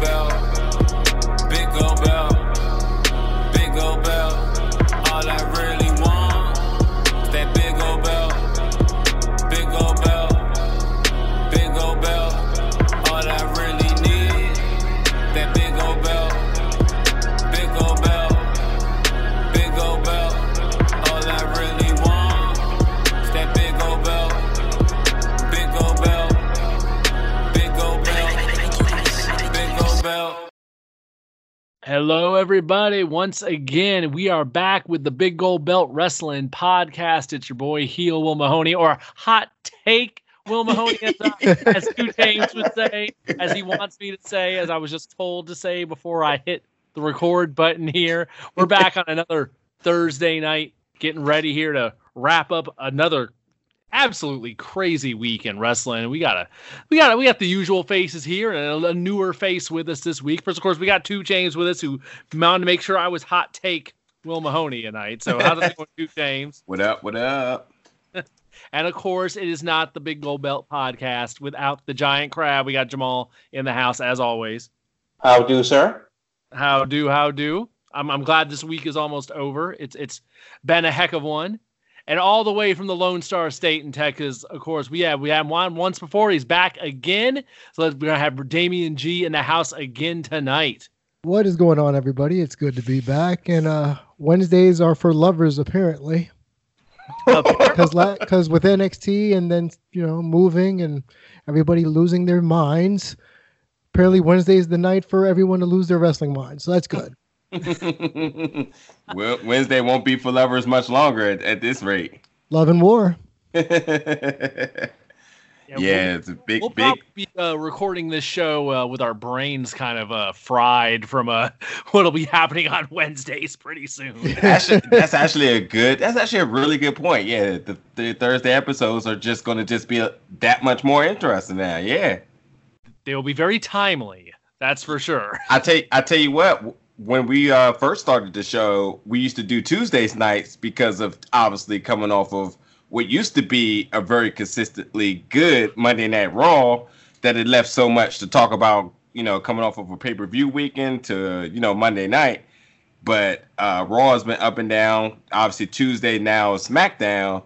bell. Hello, everybody. Once again, we are back with the Big Gold Belt Wrestling Podcast. It's your boy, Heel Will Mahoney, or Hot Take Will Mahoney, as, uh, as Stu James would say, as he wants me to say, as I was just told to say before I hit the record button here. We're back on another Thursday night, getting ready here to wrap up another absolutely crazy week in wrestling. We got a, we got a, we got the usual faces here and a, a, newer face with us this week. First, of course, we got Stu James with us who wanted to make sure I was hot take Will Mahoney tonight. So how's it going, Stu James? What up? What up? and of course, it is not the Big Gold Belt podcast without the giant crab. We got Jamal in the house as always. How do, sir? How do? How do? I'm I'm glad this week is almost over. It's it's been a heck of one and all the way from the Lone Star State in Texas. Of course, we have we had one once before. He's back again. So we're gonna have Damian G in the house again tonight. What is going on, everybody? It's good to be back. And uh Wednesdays are for lovers, apparently. Because because with NXT and then you know moving and everybody losing their minds, apparently Wednesday is the night for everyone to lose their wrestling minds. So that's good. well, Wednesday won't be for lovers much longer at, at this rate. Love and war. yeah, yeah we'll, it's a big, we'll big. be uh, recording this show uh, with our brains kind of uh, fried from uh, what'll be happening on Wednesdays pretty soon. actually, that's actually a good. That's actually a really good point. Yeah, the, the Thursday episodes are just going to just be a, that much more interesting now. Yeah, they will be very timely. That's for sure. I tell I tell you what when we uh, first started the show, we used to do Tuesdays nights because of obviously coming off of what used to be a very consistently good Monday Night Raw that it left so much to talk about, you know, coming off of a pay per view weekend to, you know, Monday night. But uh, Raw has been up and down. Obviously, Tuesday now is SmackDown.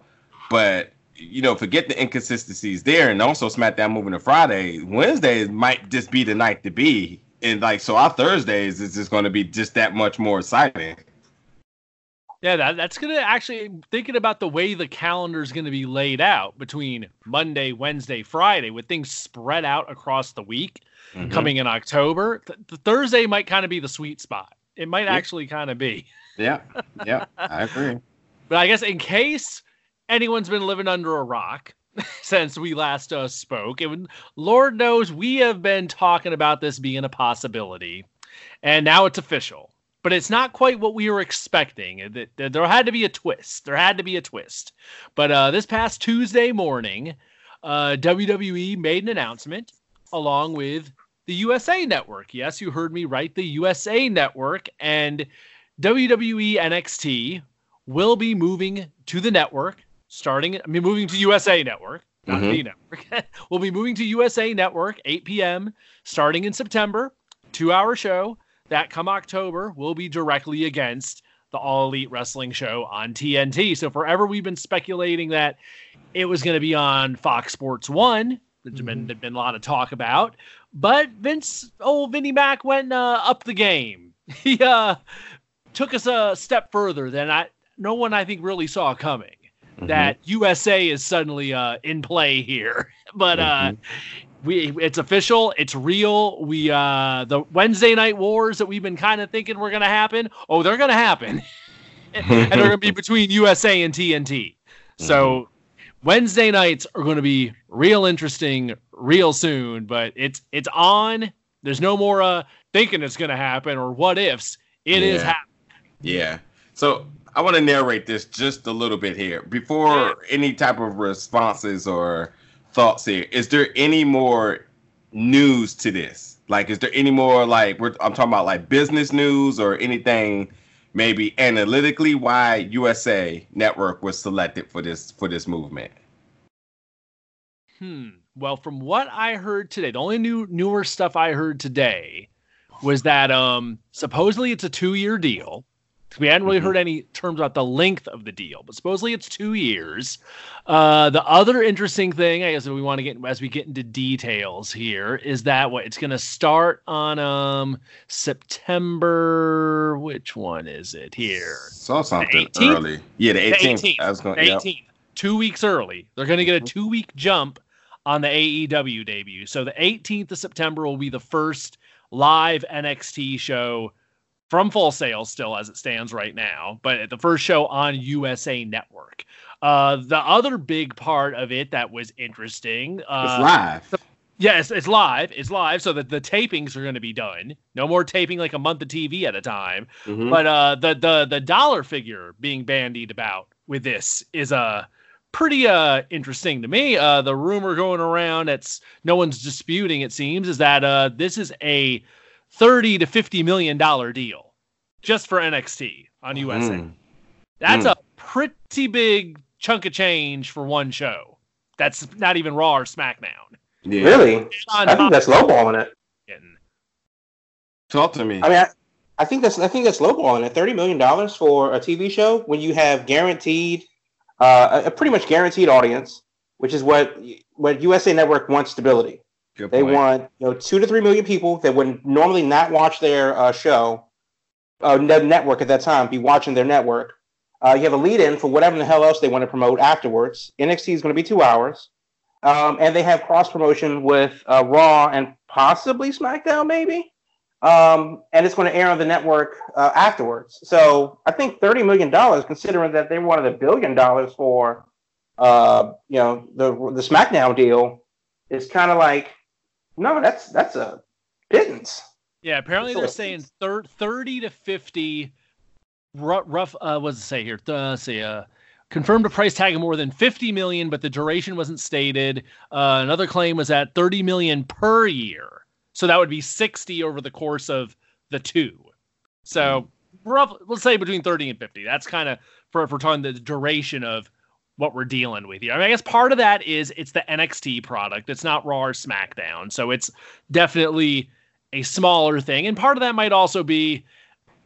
But, you know, forget the inconsistencies there. And also, SmackDown moving to Friday. Wednesday might just be the night to be and like so our Thursdays is just going to be just that much more exciting. Yeah, that, that's gonna actually thinking about the way the calendar is gonna be laid out between Monday, Wednesday, Friday, with things spread out across the week mm-hmm. coming in October. Th- the Thursday might kind of be the sweet spot. It might yeah. actually kind of be. Yeah, yeah, I agree. but I guess in case anyone's been living under a rock, since we last uh, spoke. And Lord knows we have been talking about this being a possibility, and now it's official. But it's not quite what we were expecting. There had to be a twist. There had to be a twist. But uh, this past Tuesday morning, uh, WWE made an announcement along with the USA Network. Yes, you heard me right. The USA Network and WWE NXT will be moving to the network starting. I mean, moving to USA Network, not mm-hmm. the network. we'll be moving to USA Network, 8 p.m. starting in September. Two hour show that come October will be directly against the All Elite Wrestling show on TNT. So forever we've been speculating that it was going to be on Fox Sports One. There's mm-hmm. been, been a lot of talk about, but Vince, old Vinnie Mac, went uh, up the game. He uh, took us a step further than I no one I think really saw coming mm-hmm. that USA is suddenly uh, in play here. But uh, mm-hmm. we it's official, it's real. We uh, the Wednesday night wars that we've been kind of thinking were gonna happen. Oh, they're gonna happen, and they're gonna be between USA and TNT. So. Mm-hmm. Wednesday nights are going to be real interesting real soon, but it's it's on. There's no more uh thinking it's going to happen or what ifs. It yeah. is happening. Yeah. So I want to narrate this just a little bit here before any type of responses or thoughts here. Is there any more news to this? Like, is there any more like we're I'm talking about like business news or anything? Maybe analytically, why USA Network was selected for this for this movement. Hmm. Well, from what I heard today, the only new newer stuff I heard today was that um supposedly it's a two year deal. We hadn't really Mm-hmm. heard any terms about the length of the deal, but supposedly it's two years. Uh, the other interesting thing, I guess, that we want to get as we get into details here, is that what it's going to start on um September. Which one is it here? Saw something 18th? early. Yeah, the The 18th. 18th. I was going. The Yep. 18th, two weeks early. They're going to get a two week jump on the AEW debut. So the 18th of September will be the first live NXT show from Full Sail, still as it stands right now, but the first show on USA Network. Uh, the other big part of it that was interesting. Uh, It's live. Yes, it's live. It's live, so that the tapings are going to be done. No more taping like a month of TV at a time. Mhm. But uh, the the the dollar figure being bandied about with this is uh pretty uh interesting to me. Uh, the rumor going around that's no one's disputing. It seems is that uh this is a thirty to fifty million dollar deal just for NXT on USA. Mm. That's Mm. a pretty big chunk of change for one show. That's not even Raw or SmackDown. Yeah. Really? On I think that's lowballing it. of Talk to me. I mean, I, I think that's I think that's lowballing it. Thirty million dollars for a TV show when you have guaranteed, uh, a, a pretty much guaranteed audience, which is what what USA Network wants stability. Good They point. want you know two to three million people that would normally not watch their uh, show, uh, ne- network at that time, be watching their network. Uh, you have a lead in for whatever the hell else they want to promote afterwards. NXT is going to be two hours, um, and they have cross promotion with uh, Raw and possibly SmackDown, maybe. Um, and it's going to air on the network uh, afterwards. So I think thirty million dollars, considering that they wanted a billion dollars for, uh, you know, the the SmackDown deal, is kind of like, no, that's that's a pittance. Yeah, apparently So they're saying thir- 30 to 50 rough, rough uh what does it say here? Uh, let's see, uh confirmed a price tag of more than 50 million, but the duration wasn't stated. Uh, another claim was at 30 million per year. So that would be 60 over the course of the two. So rough let's say between 30 and 50. That's kind of for for we're talking the duration of what we're dealing with here. I mean, I guess part of that is it's the NXT product. It's not Raw or SmackDown. So it's definitely a smaller thing. And part of that might also be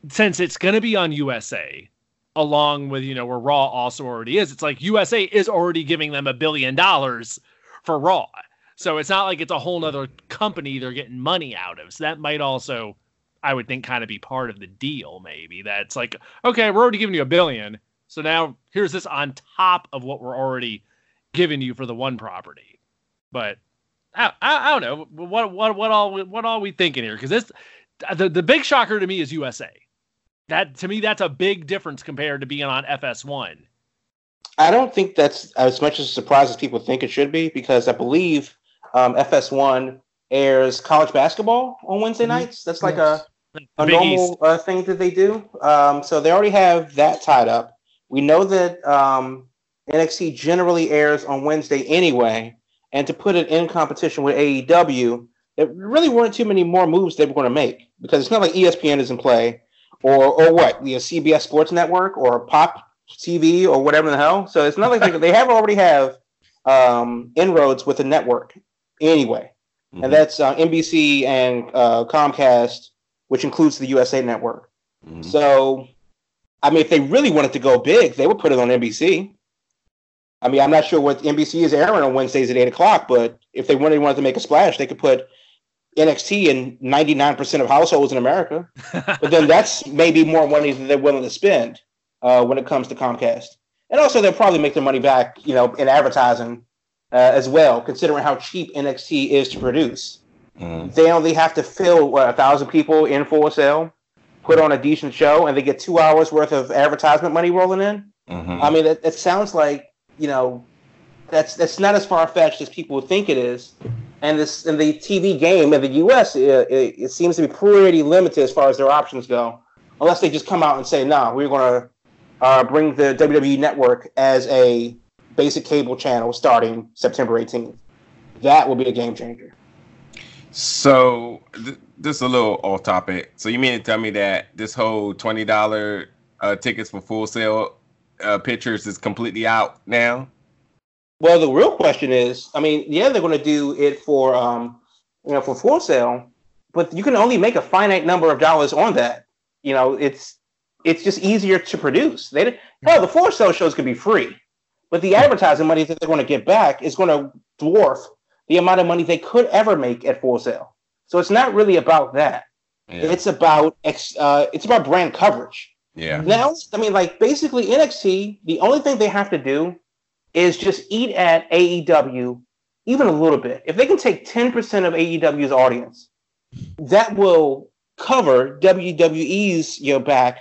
since it's going to be on USA along with, you know, where Raw also already is. It's like USA is already giving them a billion dollars for Raw. So it's not like it's a whole nother company they're getting money out of. So that might also, I would think, kind of be part of the deal, maybe. That's like, okay, we're already giving you a billion. So now here's this on top of what we're already giving you for the one property. But I, I, I don't know what what what all what all we thinking here because this the the big shocker to me is USA. That to me that's a big difference compared to being on FS1. I don't think that's as much as a surprise as people think it should be because I believe um, FS1 airs college basketball on Wednesday Mhm. nights. That's like Yes. a, a Big normal uh, thing that they do. Um, so they already have that tied up. We know that um, NXT generally airs on Wednesday anyway, and to put it in competition with AEW, there really weren't too many more moves they were going to make because it's not like ESPN is in play or or what the CBS Sports Network or Pop TV or whatever the hell. So it's not like they, they have already have um, inroads with the network anyway, Mhm. and that's uh, NBC and uh, Comcast, which includes the USA Network. Mhm. So, I mean, if they really wanted to go big, they would put it on NBC. I mean, I'm not sure what NBC is airing on Wednesdays at eight o'clock, but if they really wanted to make a splash, they could put NXT in 99% of households in America. But then that's maybe more money than they're willing to spend uh, when it comes to Comcast. And also, they'll probably make their money back, you know, in advertising uh, as well, considering how cheap NXT is to produce. Mhm. They only have to fill a thousand people in Full Sail, put on a decent show, and they get two hours worth of advertisement money rolling in. Mhm. I mean, it, it sounds like you know that's that's not as far fetched as people would think it is. And this in the TV game in the U.S. It, it, it seems to be pretty limited as far as their options go, unless they just come out and say, "No, we're going to uh, bring the WWE Network as a basic cable channel starting September 18th." That will be a game changer. So, th- this a little off topic. So, you mean to tell me that this whole twenty dollar uh, tickets for Full Sail uh, pictures is completely out now? Well, the real question is, I mean, yeah, they're going to do it for, um, you know, for Full Sail, but you can only make a finite number of dollars on that. You know, it's it's just easier to produce. They hell, the Full Sail shows could be free, but the advertising money that they're going to get back is going to dwarf the amount of money they could ever make at Full Sail. So it's not really about that. Yeah. It's about ex, uh, it's about brand coverage. Yeah. Now, I mean, like basically NXT, the only thing they have to do is just eat at AEW even a little bit. If they can take 10% of AEW's audience, that will cover WWE's you know, back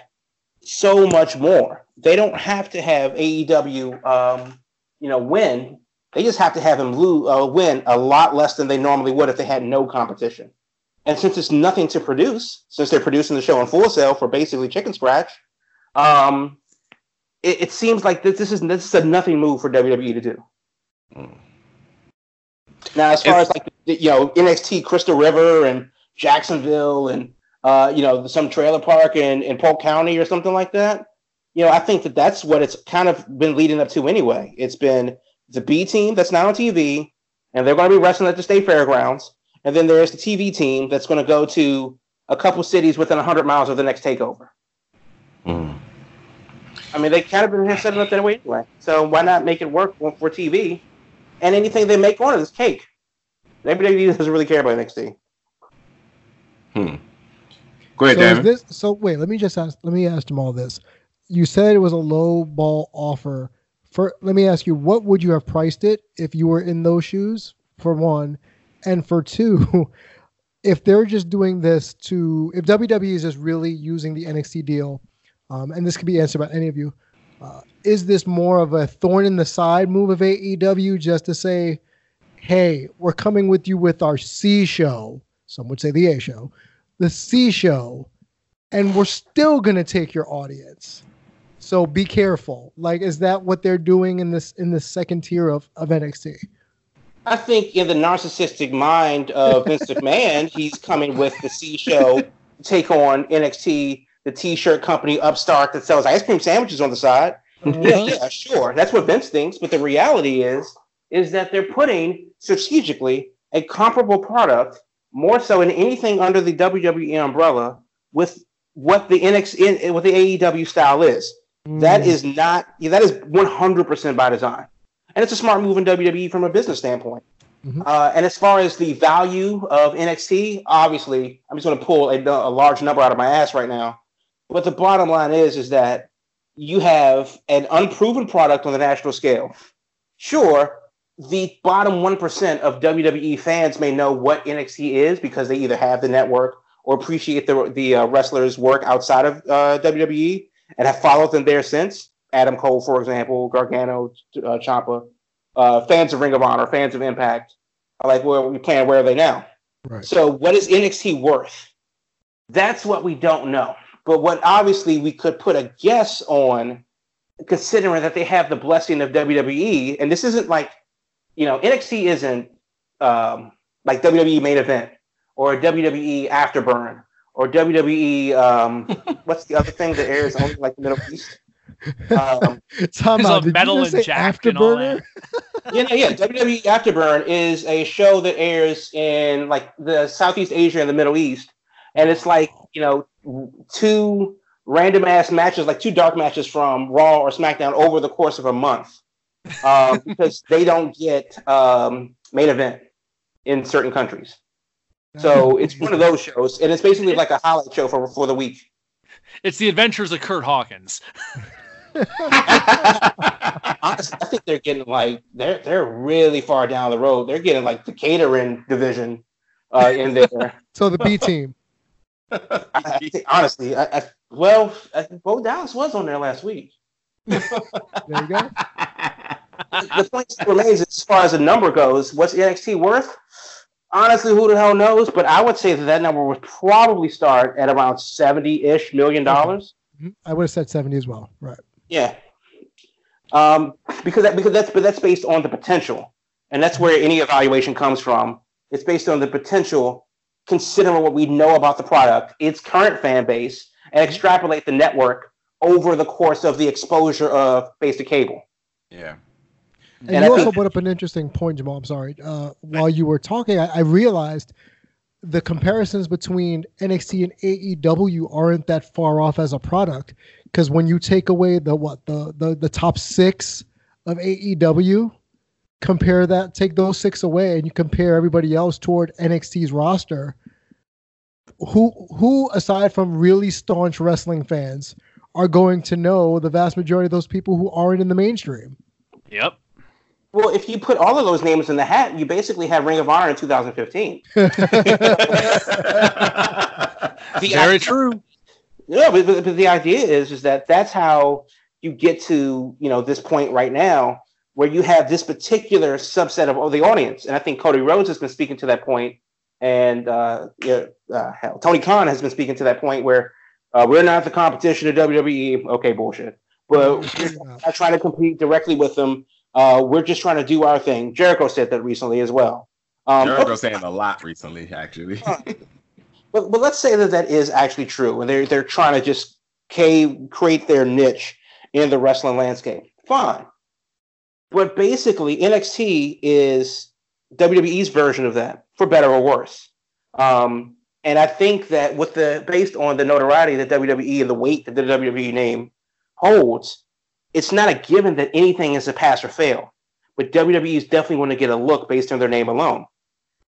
so much more. They don't have to have AEW um, you know win. They just have to have him lose, uh, win a lot less than they normally would if they had no competition. And since it's nothing to produce, since they're producing the show on Full Sail for basically chicken scratch, um, it, it, seems like this, this is this is a nothing move for WWE to do. Mm. Now, as far if, as like you know NXT Crystal River and Jacksonville and uh, you know some trailer park in in Polk County or something like that, you know I think that that's what it's kind of been leading up to anyway. It's been the B team that's not on TV, and they're going to be wrestling at the state fairgrounds, and then there's the TV team that's going to go to a couple cities within 100 miles of the next takeover. Mm. I mean, they kind of been setting up that way anyway. So why not make it work for TV? And anything they make on it is cake. WWE doesn't really care about NXT. Hmm. Go ahead, so David. This, so wait, let me just ask. Let me ask them all this. You said it was a low ball offer. For let me ask you, what would you have priced it if you were in those shoes? For one, and for two, if they're just doing this to, if WWE is just really using the NXT deal um, and this could be answered by any of you. Uh, is this more of a thorn in the side move of AEW just to say, hey, we're coming with you with our C show? Some would say the A show, the C show, and we're still going to take your audience. So be careful. Like, is that what they're doing in this in the second tier of, of NXT? I think in the narcissistic mind of Vince McMahon, he's coming with the C show take on NXT the t-shirt company upstart that sells ice cream sandwiches on the side. Mm-hmm. Yeah, yeah, sure. That's what Vince thinks. But the reality is, is that they're putting strategically a comparable product more so in anything under the WWE umbrella with what the NXT, what the AEW style is. Mm. That is not, that is 100% by design. And it's a smart move in WWE from a business standpoint. Mm-hmm. Uh, and as far as the value of NXT, obviously, I'm just going to pull a, a large number out of my ass right now. But the bottom line is, is that you have an unproven product on the national scale. Sure, the bottom 1% of WWE fans may know what NXT is because they either have the network or appreciate the, the uh, wrestlers' work outside of uh, WWE and have followed them there since. Adam Cole, for example, Gargano, uh, Ciampa, uh, fans of Ring of Honor, fans of Impact are like, well, we playing, where are they now? Right. So, what is NXT worth? That's what we don't know. But what obviously we could put a guess on, considering that they have the blessing of WWE, and this isn't like, you know, NXT isn't um, like WWE main event or a WWE afterburn or WWE. Um, what's the other thing that airs only like the Middle East? Um, Tom, uh, did metal you just say afterburner? yeah, yeah. WWE Afterburn is a show that airs in like the Southeast Asia and the Middle East, and it's like you know two random ass matches, like two dark matches from Raw or SmackDown over the course of a month, um, because they don't get um, main event in certain countries. So it's one of those shows, and it's basically like a highlight show for for the week. It's the Adventures of Kurt Hawkins. Honestly, I think they're getting like they're they're really far down the road. They're getting like the catering division uh, in there. So the B team. I, I think, honestly, I, I, well, I think Bo Dallas was on there last week. there you go. the point remains as far as the number goes. What's NXT worth? Honestly, who the hell knows? But I would say that that number would probably start at around seventy-ish million dollars. Mm-hmm. I would have said seventy as well. Right. Yeah. Um, because that because that's but that's based on the potential, and that's where any evaluation comes from. It's based on the potential considering what we know about the product, its current fan base, and extrapolate the network over the course of the exposure of basic cable. Yeah. And, and you I also think, brought up an interesting point, Jamal. I'm sorry. Uh, while you were talking, I, I, realized the comparisons between NXT and AEW aren't that far off as a product because when you take away the what the the the top six of AEW, compare that, take those six away, and you compare everybody else toward NXT's roster. Who who aside from really staunch wrestling fans are going to know the vast majority of those people who aren't in the mainstream? Yep. Well, if you put all of those names in the hat, you basically have Ring of Honor in 2015. Very true. Yeah, but, but, but the idea is is that that's how you get to you know this point right now where you have this particular subset of, of the audience, and I think Cody Rhodes has been speaking to that point, and uh, yeah, uh, hell, Tony Khan has been speaking to that point where uh, we're not the competition of WWE. Okay, bullshit. But we're not trying to compete directly with them. Uh, we're just trying to do our thing. Jericho said that recently as well. Um, Jericho saying a lot recently, actually. but but let's say that that is actually true, and they're they're trying to just create their niche in the wrestling landscape. Fine, but basically NXT is WWE's version of that, for better or worse. Um, and I think that with the based on the notoriety that WWE and the weight that the WWE name holds, it's not a given that anything is a pass or fail. But WWE is definitely going to get a look based on their name alone.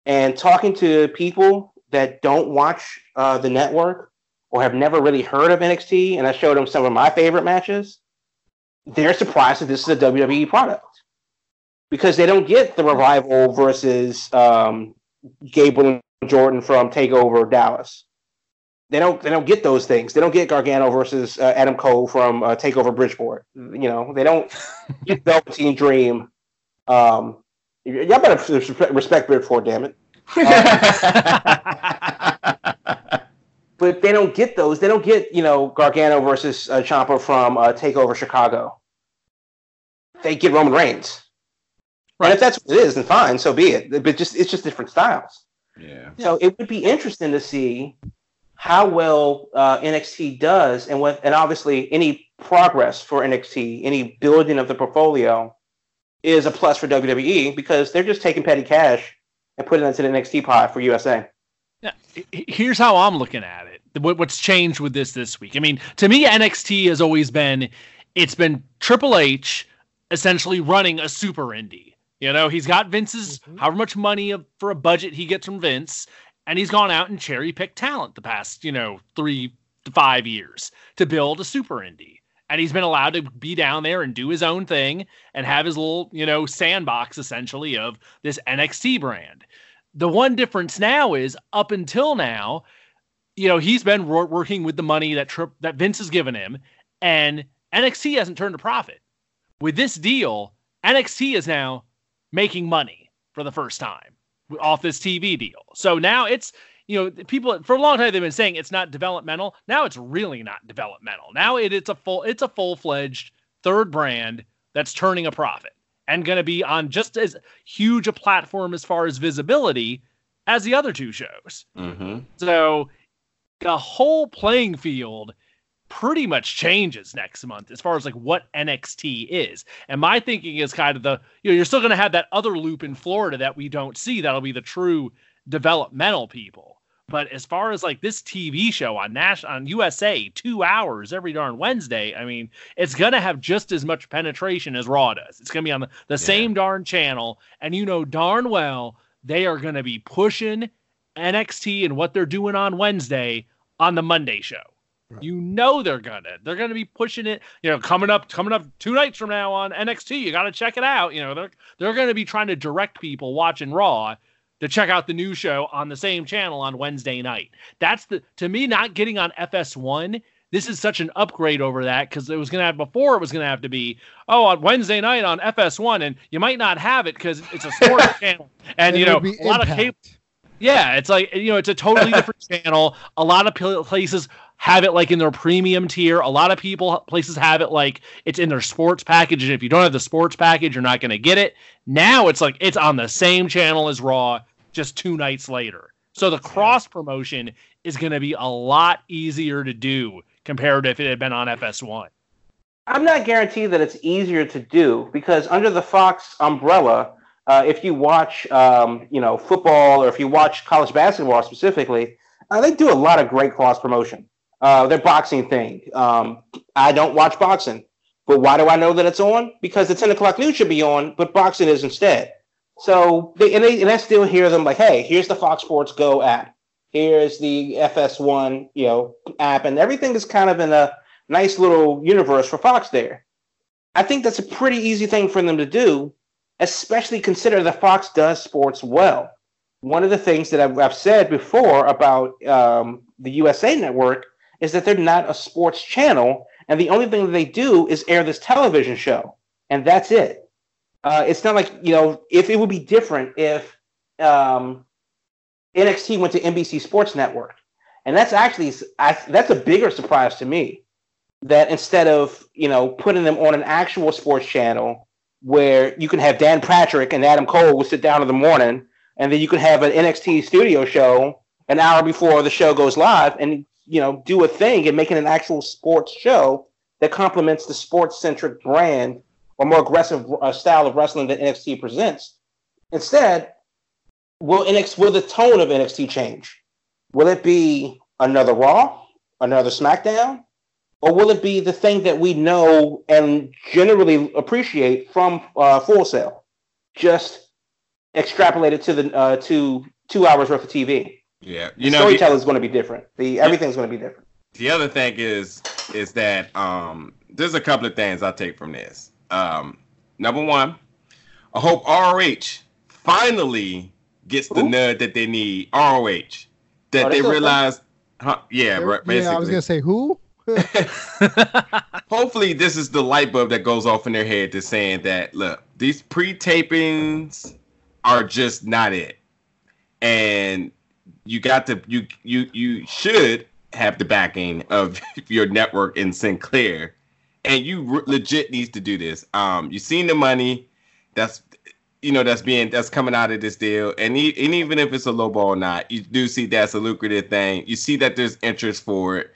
And talking to people that don't watch uh, the network or have never really heard of NXT, and I showed them some of my favorite matches, they're surprised that this is a WWE product because they don't get the revival versus um, Gable and Jordan from Takeover Dallas. They don't. They don't get those things. They don't get Gargano versus uh, Adam Cole from uh, Takeover Bridgeport. You know, they don't get Velveteen Dream. Um, y'all better respect Bridgeport, damn it. but they don't get those. They don't get you know Gargano versus uh, Ciampa from uh, Takeover Chicago. They get Roman Reigns. Right. And if that's what it is, then fine, so be it. But just it's just different styles. Yeah. So it would be interesting to see how well uh, NXT does, and what, and obviously any progress for NXT, any building of the portfolio, is a plus for WWE because they're just taking petty cash and putting it into the NXT pot for USA. Yeah, here's how I'm looking at it. What's changed with this this week? I mean, to me, NXT has always been it's been Triple H essentially running a super indie. You know, he's got Vince's mm-hmm. however much money for a budget he gets from Vince, and he's gone out and cherry picked talent the past, you know, three to five years to build a super indie. And he's been allowed to be down there and do his own thing and have his little, you know, sandbox essentially of this NXT brand. The one difference now is up until now, you know, he's been working with the money that Tri- that Vince has given him, and NXT hasn't turned a profit. With this deal, NXT is now making money for the first time off this TV deal. So now it's you know people for a long time they've been saying it's not developmental. Now it's really not developmental. Now it, it's a full it's a full fledged third brand that's turning a profit and going to be on just as huge a platform as far as visibility as the other two shows. Mm-hmm. So the whole playing field pretty much changes next month as far as like what NXT is. And my thinking is kind of the you know you're still going to have that other loop in Florida that we don't see that'll be the true developmental people. But as far as like this TV show on Nash on USA, two hours every darn Wednesday, I mean, it's gonna have just as much penetration as Raw does. It's gonna be on the, the yeah. same darn channel, and you know darn well they are gonna be pushing NXT and what they're doing on Wednesday on the Monday show. Right. You know they're gonna. They're gonna be pushing it. You know, coming up, coming up two nights from now on NXT. You got to check it out. You know, they're they're gonna be trying to direct people watching Raw to check out the new show on the same channel on Wednesday night. That's the to me not getting on FS1. This is such an upgrade over that because it was to have before it was to have to be oh on Wednesday night on FS1 and you might not have it because it's a sports channel and, you know a impact. lot of cable. Yeah, it's like you know it's a totally different channel. A lot of places have it like in their premium tier. A lot of people places have it like it's in their sports package. And if you don't have the sports package, you're not going to get it. Now it's like it's on the same channel as Raw, just two nights later. So the cross promotion is going to be a lot easier to do compared to if it had been on FS1. I'm not guaranteed that it's easier to do because under the Fox umbrella, uh, if you watch, um, you know, football or if you watch college basketball specifically, uh, they do a lot of great cross promotion. Uh, their boxing thing. Um, I don't watch boxing, but why do I know that it's on? Because the 10 o'clock news should be on, but boxing is instead. So they and, they and I still hear them like, hey, here's the Fox Sports Go app. Here's the FS1, you know, app, and everything is kind of in a nice little universe for Fox there. I think that's a pretty easy thing for them to do, especially consider that Fox does sports well. One of the things that I've, I've said before about um, the USA Network is that they're not a sports channel, and the only thing that they do is air this television show, and that's it. Uh, it's not like you know if it would be different if um, NXT went to NBC Sports Network, and that's actually I, that's a bigger surprise to me that instead of you know putting them on an actual sports channel where you can have Dan Patrick and Adam Cole will sit down in the morning, and then you can have an NXT studio show an hour before the show goes live, and you know do a thing and make it an actual sports show that complements the sports centric brand or more aggressive uh, style of wrestling that NXT presents. Instead, will NXT will the tone of NXT change? Will it be another Raw, another SmackDown, or will it be the thing that we know and generally appreciate from uh, Full Sail, just extrapolated to the uh, to two hours worth of TV? Yeah, you the know, storytelling is going to be different. The everything's going to be different. The other thing is is that um, there's a couple of things I take from this. Um, number one, I hope ROH finally gets the nud that they need. ROH that oh, they realize. Huh, yeah, basically. Yeah, I was gonna say who. Hopefully, this is the light bulb that goes off in their head to saying that look, these pre-tapings are just not it, and you got to you you you should have the backing of your network in Sinclair, and you re- legit needs to do this. Um, you've seen the money. That's you know that's being that's coming out of this deal, and, and even if it's a low ball or not, you do see that's a lucrative thing. You see that there's interest for it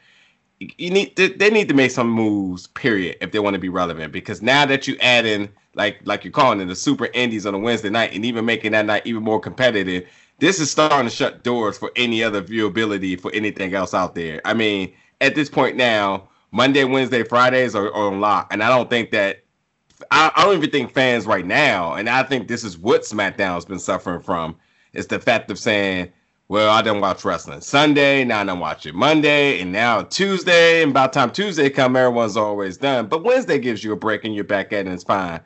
you need to, they need to make some moves period if they want to be relevant. Because now that you add in like like you're calling it the super indies on a wednesday night and even making that night even more competitive this is starting to shut doors for any other viewability for anything else out there. I mean at this point now monday wednesday fridays are, are on lock. And i don't think that I, I don't even think fans right now and i think this is what smackdown's been suffering from is the fact of saying well, I didn't watch wrestling Sunday, now I don't watch it Monday, and now Tuesday. And by the time Tuesday come, everyone's always done. But Wednesday gives you a break and you're back at it and it's fine.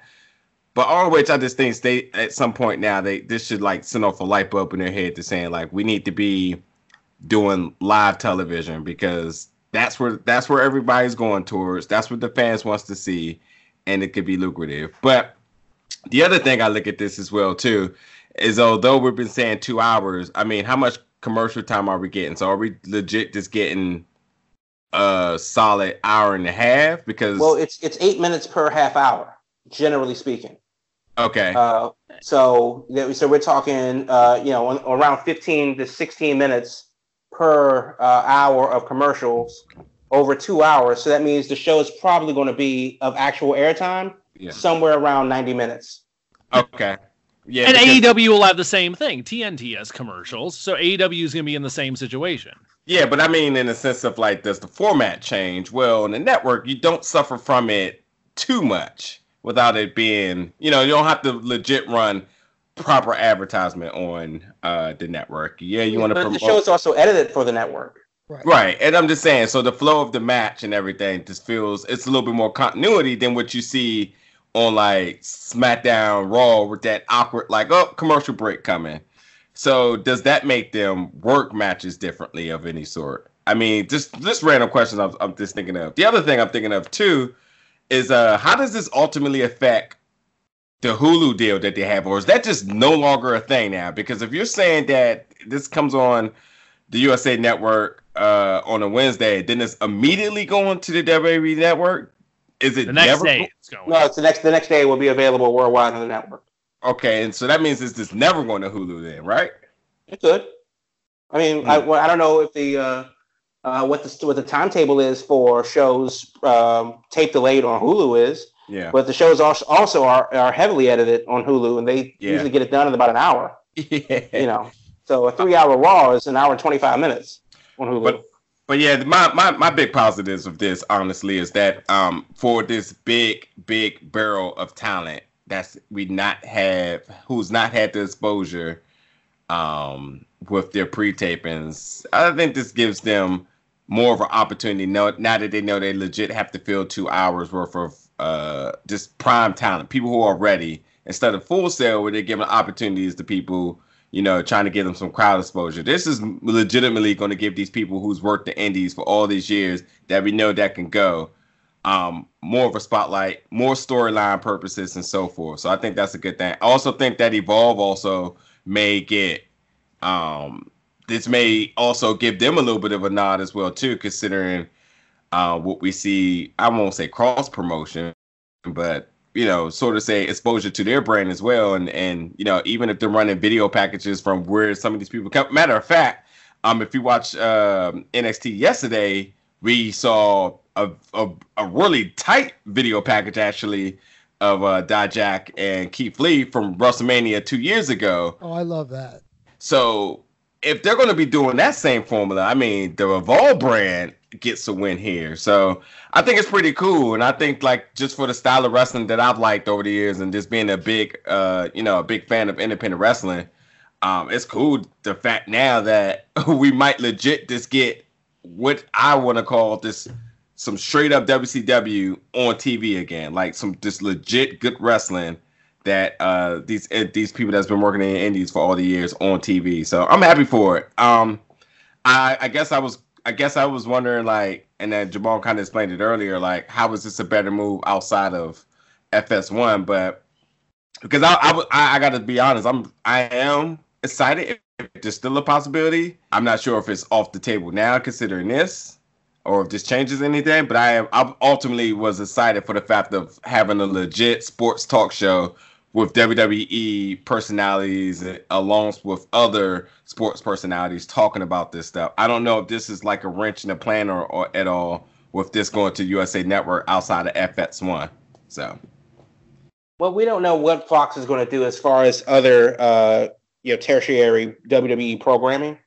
But all which I just think they at some point now they this should like send off a light bulb in their head to saying like we need to be doing live television because that's where that's where everybody's going towards. That's what the fans wants to see, and it could be lucrative. But the other thing I look at this as well too is although we've been saying two hours, I mean, how much commercial time are we getting? So are we legit just getting a solid hour and a half? Because well, it's it's eight minutes per half hour, generally speaking. Okay. Uh, so so we're talking, uh, you know, around fifteen to sixteen minutes per uh, hour of commercials over two hours. So that means the show is probably going to be of actual airtime yeah. somewhere around ninety minutes. Okay. Yeah, and because... AEW will have the same thing. TNT has commercials, so AEW is going to be in the same situation. Yeah, but I mean, in the sense of like, does the format change? Well, in the network, you don't suffer from it too much without it being, you know, you don't have to legit run proper advertisement on uh, the network. Yeah, you yeah, want to promote. The show is also edited for the network. Right. right. And I'm just saying, so the flow of the match and everything just feels it's a little bit more continuity than what you see on like SmackDown Raw with that awkward like oh commercial break coming. So does that make them work matches differently of any sort? I mean, just just random questions I'm, I'm just thinking of. The other thing I'm thinking of too is uh how does this ultimately affect the Hulu deal that they have, or is that just no longer a thing now? Because if you're saying that this comes on the USA Network uh, on a Wednesday, then it's immediately going to the WWE Network. Is it the next never... day? It's going. No, it's the next. The next day will be available worldwide on the network. Okay, and so that means it's just never going to Hulu then, right? It could. I mean, hmm. I, well, I don't know if the uh, uh, what the what the timetable is for shows um, tape delayed on Hulu is. Yeah. But the shows also also are, are heavily edited on Hulu, and they Yeah. usually get it done in about an hour. yeah. You know, so a three-hour Raw is an hour and twenty-five minutes on Hulu. But but yeah, my, my my big positives of this honestly is that um for this big big barrel of talent that's we not have who's not had the exposure um with their pre-tapings, I think this gives them more of an opportunity now, now that they know they legit have to fill two hours worth of uh just prime talent, people who are ready instead of Full Sail where they're giving opportunities to people you know, trying to give them some crowd exposure. This is legitimately going to give these people who's worked the indies for all these years that we know that can go um, more of a spotlight, more storyline purposes, and so forth. So I think that's a good thing. I also think that Evolve also may get um, this may also give them a little bit of a nod as well too, considering uh, what we see. I won't say cross promotion, but you know, sort of say exposure to their brand as well. And and you know, even if they're running video packages from where some of these people come. Matter of fact, um, if you watch um, NXT yesterday, we saw a, a a really tight video package actually of uh, Dijak and Keith Lee from WrestleMania two years ago. Oh, I love that. So if they're going to be doing that same formula, I mean, the Revolve brand gets a win here. So I think it's pretty cool, and I think like just for the style of wrestling that I've liked over the years, and just being a big, uh, you know, a big fan of independent wrestling, um, it's cool the fact now that we might legit just get what I want to call this some straight up WCW on TV again, like some just legit good wrestling that uh these uh, these people that's been working in indies for all the years on TV. So I'm happy for it. Um I I guess I was I guess I was wondering like and then Jamal kind of explained it earlier like how is this a better move outside of FS1 but because I I, I, I got to be honest I'm I am excited if there's still a possibility. I'm not sure if it's off the table now considering this or if this changes anything. But I am I ultimately was excited for the fact of having a legit sports talk show with WWE personalities along with other sports personalities talking about this stuff. I don't know if this is like a wrench in the plan or, or at all with this going to USA Network outside of FS1. So Well, we don't know what Fox is going to do as far as other, uh, you know, tertiary WWE programming.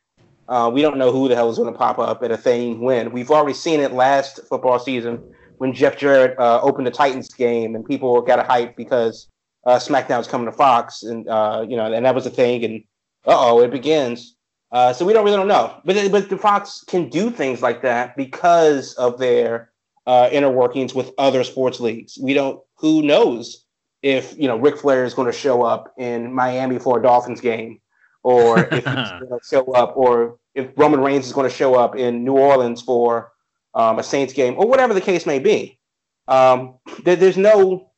Uh, we don't know who the hell is going to pop up at a thing when. We've already seen it last football season when Jeff Jarrett uh, opened the Titans game and people got a hype because uh, SmackDown's coming to Fox, and uh, you know, and that was a thing. And uh oh, it begins. Uh, so we don't really don't know, but but the Fox can do things like that because of their uh, inner workings with other sports leagues. We don't. Who knows if you know Ric Flair is going to show up in Miami for a Dolphins game, or if he's going to show up, or if Roman Reigns is going to show up in New Orleans for um, a Saints game, or whatever the case may be. Um, there, there's no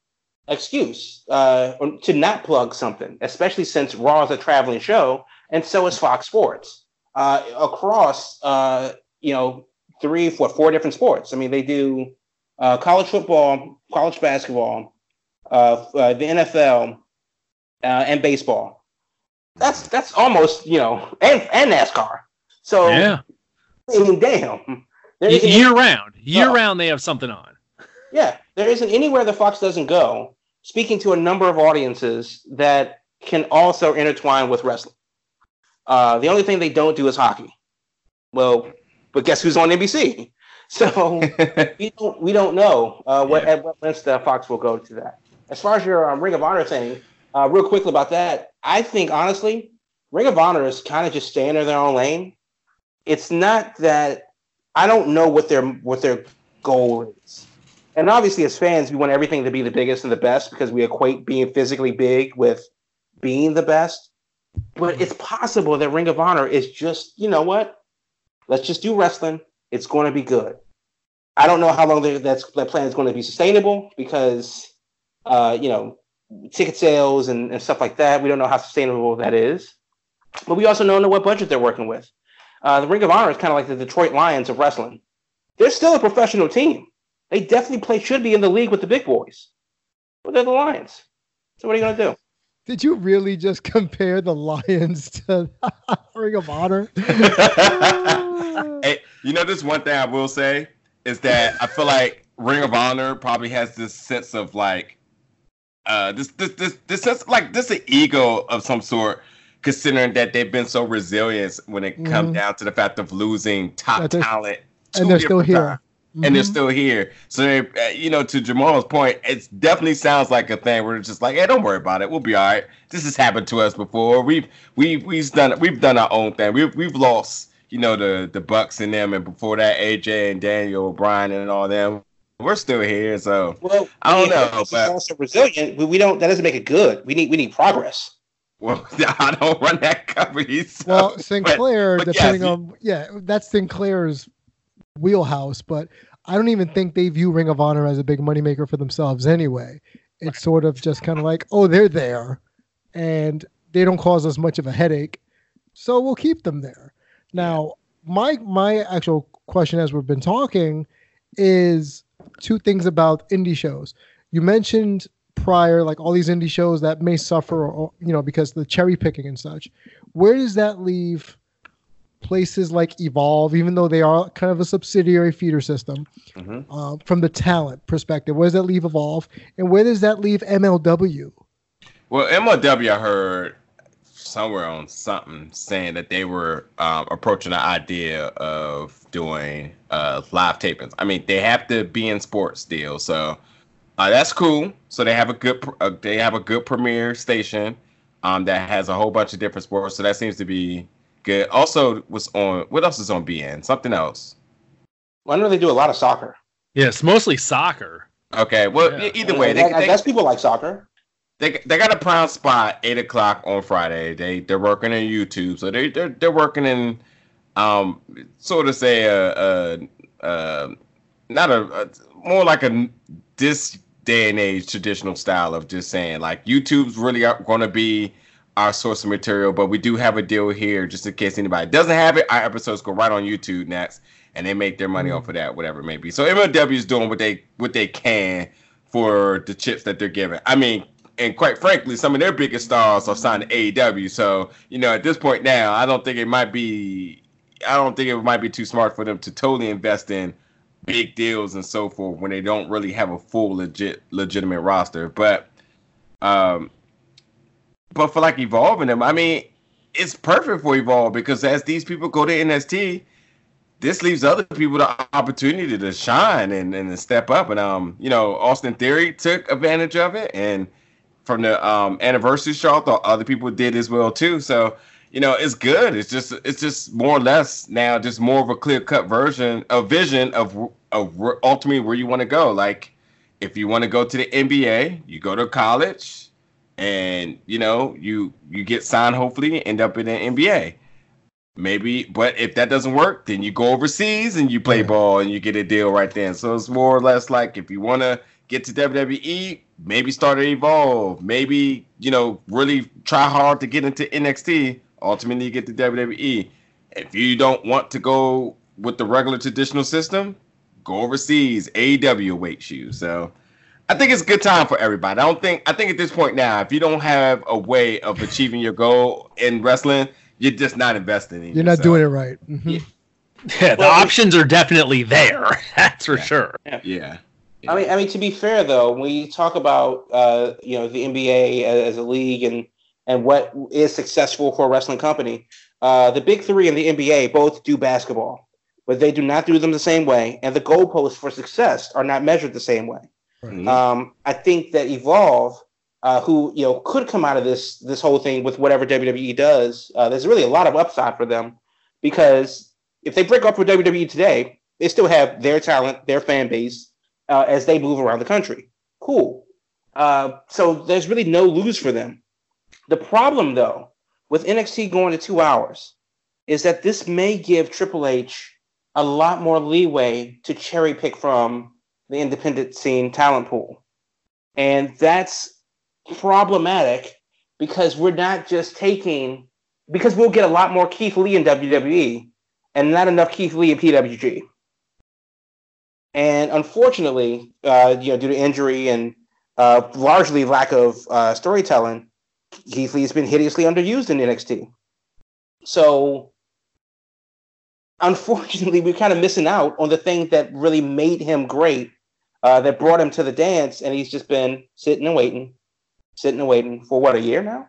excuse uh, to not plug something, especially since Raw is a traveling show, and so is Fox Sports uh, across uh, you know three, four, four different sports. I mean, they do uh, college football, college basketball, uh, uh, the NFL, uh, and baseball. That's that's almost you know, and and NASCAR. So yeah, I mean, damn. There Y- isn't year round, year Oh. round, they have something on. Yeah, there isn't anywhere the Fox doesn't go, speaking to a number of audiences that can also intertwine with wrestling. Uh, the only thing they don't do is hockey. Well, but guess who's on NBC? So we don't we don't know uh, what Yeah. at what lengths uh, Fox will go to that. As far as your um, Ring of Honor thing, uh, real quickly about that, I think honestly, Ring of Honor is kind of just staying in their own lane. It's not that I don't know what their what their goal is. And obviously, as fans, we want everything to be the biggest and the best because we equate being physically big with being the best. But it's possible that Ring of Honor is just, you know what? Let's just do wrestling. It's going to be good. I don't know how long that's, that plan is going to be sustainable because, uh, you know, ticket sales and, and stuff like that. We don't know how sustainable that is. But we also don't know what budget they're working with. Uh, the Ring of Honor is kind of like the Detroit Lions of wrestling. They're still a professional team. They definitely play should be in the league with the big boys. But they're the Lions. So what are you gonna do? Did you really just compare the Lions to Ring of Honor? hey, you know, this one thing I will say is that I feel like Ring of Honor probably has this sense of like uh this this this this sense like this an ego of some sort considering that they've been so resilient when it comes Mhm. down to the fact of losing top That they're- talent and two they're still here. times, and they're Mhm. still here so they, uh, you know to Jamal's point it definitely sounds like a thing where it's just like hey don't worry about it we'll be all right this has happened to us before we've we've we've done we've done our own thing we've we've lost you know the the Bucks and them and before that AJ and Daniel Bryan and all them we're still here so Well, I don't yeah, know, but- also resilient. We, we don't. That doesn't make it good. We need we need progress. well I don't run that company so Well, Sinclair, but yes, depending you- on yeah, that's Sinclair's wheelhouse, but I don't even think they view Ring of Honor as a big moneymaker for themselves anyway. It's sort of just kind of like, oh, they're there and they don't cause us much of a headache. So we'll keep them there. Now, my my actual question as we've been talking is two things about indie shows. You mentioned prior like all these indie shows that may suffer or, you know because the cherry picking and such. Where does that leave places like Evolve even though they are kind of a subsidiary feeder system Mhm. uh, from the talent perspective? Where does that leave Evolve and where does that leave MLW? Well, MLW, I heard somewhere on something saying that they were um, approaching the idea of doing uh, live tapings. I mean, they have to beIN Sports still, so uh, that's cool. So they have a good, uh, they have a good premiere station um, that has a whole bunch of different sports. So that seems to be good. Also, was on what else is on beIN? Something else. I know they do a lot of soccer. Yes, mostly soccer. Okay. Well, Yeah. either way, I, they, I they, guess people like soccer. they they got a prime spot eight o'clock on Friday. They they're working in YouTube, so they they're they're working in um sort of say a, a, a not a, a more like a this day and age traditional style of just saying like YouTube's really going to be our source of material, but we do have a deal here just in case anybody doesn't have it. Our episodes go right on YouTube next, and they make their money off of that, whatever it may be. So MLW is doing what they what they can for the chips that they're giving. I mean, and quite frankly, some of their biggest stars are signed to AEW. So you know, at this point now, I don't think it might be. I don't think it might be too smart for them to totally invest in big deals and so forth when they don't really have a full legit legitimate roster. But um, but for like evolving them, I mean, it's perfect for evolve because as these people go to NXT, this leaves other people the opportunity to shine and, and to step up. And um, you know, Austin Theory took advantage of it, and from the um anniversary show, I thought other people did as well too. So you know, it's good. It's just it's just more or less now just more of a clear cut version, a vision of of ultimately where you want to go. Like if you want to go to the NBA, you go to college, and you know you you get signed. Hopefully, end up in the NBA maybe but if that doesn't work then you go overseas and you play Yeah. ball and you get a deal right then. So it's more or less like if you want to get to wwe maybe start to evolve. Maybe you know really try hard to get into nxt ultimately you get to wwe if you don't want to go with the regular traditional system go overseas. Aew awaits you so I think it's a good time for everybody. I don't think I think at this point now, if you don't have a way of achieving your goal in wrestling, you're just not investing in You're not doing it right. Mhm. Yeah. Yeah, the Well, options are definitely there. That's for Yeah. sure. Yeah. I mean, I mean to be fair though, when you talk about uh, you know the NBA as, as a league and and what is successful for a wrestling company, uh, the big three in the NBA both do basketball, but they do not do them the same way, and the goalposts for success are not measured the same way. Mhm. Um, I think that Evolve, uh, who you know could come out of this this whole thing with whatever WWE does, uh, there's really a lot of upside for them because if they break up with WWE today, they still have their talent, their fan base uh, as they move around the country. Cool. Uh, so there's really no lose for them. The problem though with NXT going to two hours is that this may give Triple H a lot more leeway to cherry pick from the independent scene talent pool. And that's problematic because we're not just taking, because we'll get a lot more Keith Lee in WWE and not enough Keith Lee in PWG. And unfortunately, uh, you know, due to injury and uh, largely lack of uh, storytelling, Keith Lee's been hideously underused in NXT. So, unfortunately, we're kind of missing out on the thing that really made him great uh, that brought him to the dance, and he's just been sitting and waiting, sitting and waiting for what a year now.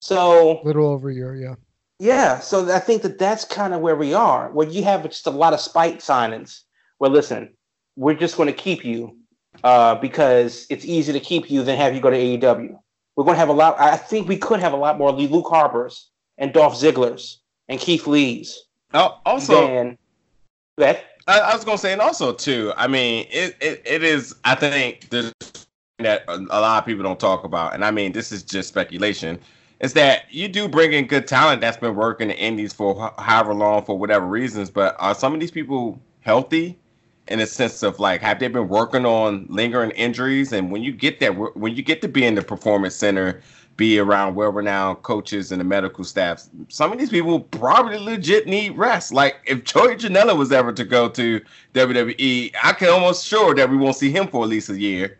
So a little over a year, yeah. Yeah, so I think that that's kind of where we are, where you have just a lot of spite signings. Well, listen, we're just going to keep you uh, because it's easier to keep you than have you go to AEW. We're going to have a lot. I think we could have a lot more Luke Harper's and Dolph Ziggler's and Keith Lee's. Oh, also, than, that. I, I was going to say, and also too. I mean, it, it, it is. I think there's that a lot of people don't talk about, and I mean, this is just speculation is that you do bring in good talent that's been working the indies for however long for whatever reasons, but are some of these people healthy in a sense of like have they been working on lingering injuries? And when you get there, when you get to be in the performance center, be around well-renowned coaches and the medical staff, some of these people probably legit need rest. Like if Joey Janela was ever to go to WWE, I can almost sure that we won't see him for at least a year.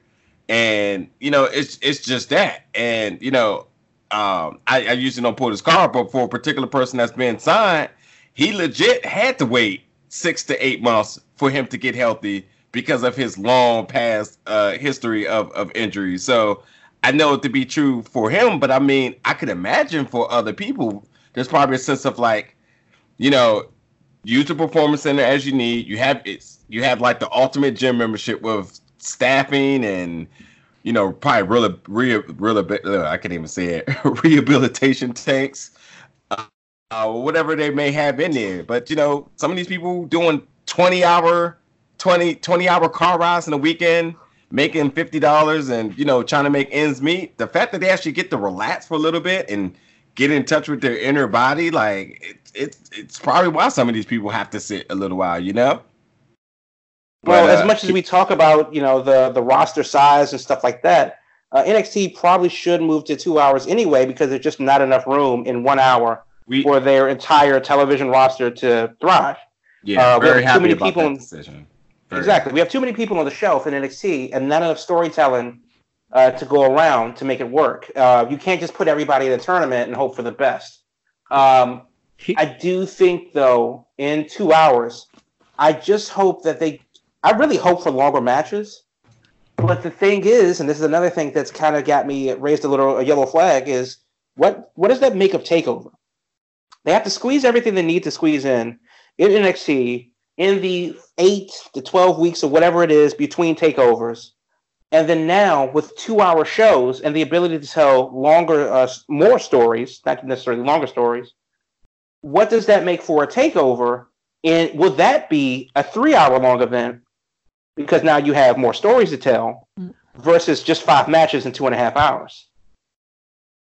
And you know, it's it's just that. And you know, um, I, I usually don't pull his card, but for a particular person that's been signed, he legit had to wait six to eight months for him to get healthy because of his long past uh, history of, of injuries. So I know it to be true for him, but I mean, I could imagine for other people, there's probably a sense of like, you know, use the performance center as you need. You have it's you have like the ultimate gym membership with staffing and you know, probably real, real, real, I can't even say it, rehabilitation tanks, uh, uh, whatever they may have in there. But, you know, some of these people doing 20 hour, 20, 20 hour car rides in the weekend, making $50 and, you know, trying to make ends meet. The fact that they actually get to relax for a little bit and get in touch with their inner body, like, it, it's it's probably why some of these people have to sit a little while, you know? Well, but, uh, as much as we talk about you know the the roster size and stuff like that, uh, NXT probably should move to two hours anyway because there's just not enough room in one hour we, for their entire television roster to thrive. Yeah, uh, very happy too many about people that decision. Very exactly, happy. we have too many people on the shelf in NXT and not enough storytelling uh, to go around to make it work. Uh, you can't just put everybody in a tournament and hope for the best. Um, I do think, though, in two hours, I just hope that they I really hope for longer matches. But the thing is, and this is another thing that's kind of got me raised a little a yellow flag is what what does that make of Takeover? They have to squeeze everything they need to squeeze in in NXT in the eight to twelve weeks or whatever it is between takeovers, and then now with two-hour shows and the ability to tell longer, uh, more stories, not necessarily longer stories. What does that make for a takeover? And will that be a three-hour long event because now you have more stories to tell mm. versus just five matches in two and a half hours.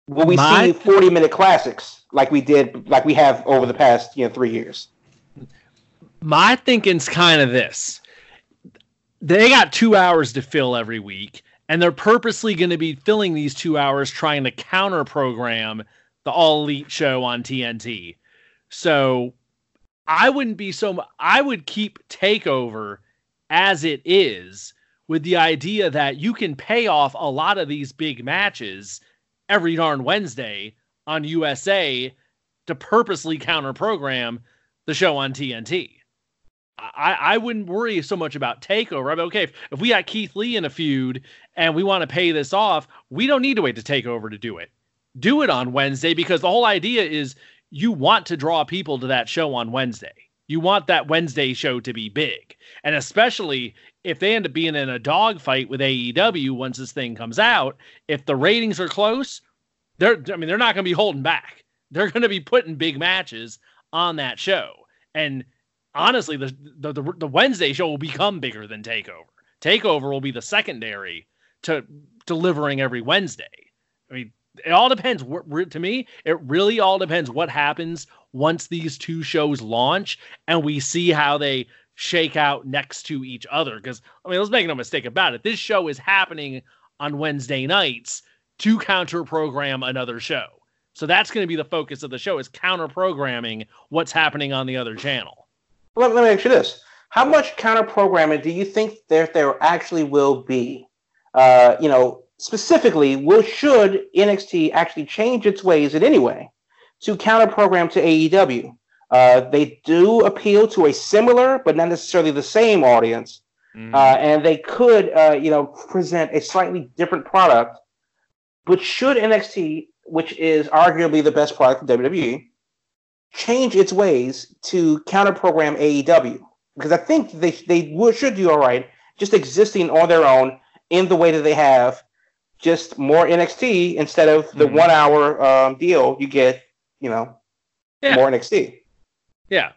Will we My see forty minute classics like we did, like we have over the past you know three years? My thinking's kind of this: they got two hours to fill every week, and they're purposely going to be filling these two hours trying to counter program the All Elite show on TNT. So I wouldn't be so. I would keep Takeover as it is with the idea that you can pay off a lot of these big matches every darn Wednesday on USA to purposely counter program the show on TNT. I, I wouldn't worry so much about takeover. I mean, okay, if, if we got Keith Lee in a feud and we want to pay this off, we don't need to wait to take over to do it. Do it on Wednesday because the whole idea is you want to draw people to that show on Wednesday. You want that Wednesday show to be big. And especially if they end up being in a dogfight with AEW once this thing comes out, if the ratings are close, they're I mean they're not going to be holding back. They're going to be putting big matches on that show. And honestly, the, the the the Wednesday show will become bigger than Takeover. Takeover will be the secondary to delivering every Wednesday. I mean, it all depends. To me, it really all depends what happens once these two shows launch and we see how they shake out next to each other. Because I mean, let's make no mistake about it. This show is happening on Wednesday nights to counter program another show. So that's going to be the focus of the show is counter programming what's happening on the other channel. Let, let me ask you this: How much counter programming do you think there there actually will be? Uh, you know, specifically, will should NXT actually change its ways in any way to counter program to AEW? Uh, they do appeal to a similar, but not necessarily the same audience. mm-hmm. uh, and they could, uh, you know, present a slightly different product. But should NXT, which is arguably the best product in WWE, change its ways to counter program AEW? Because I think they they would, should do all right just existing on their own in the way that they have, just more NXT instead of the mm-hmm. one hour um, deal. You get, you know, yeah. more NXT. Yeah.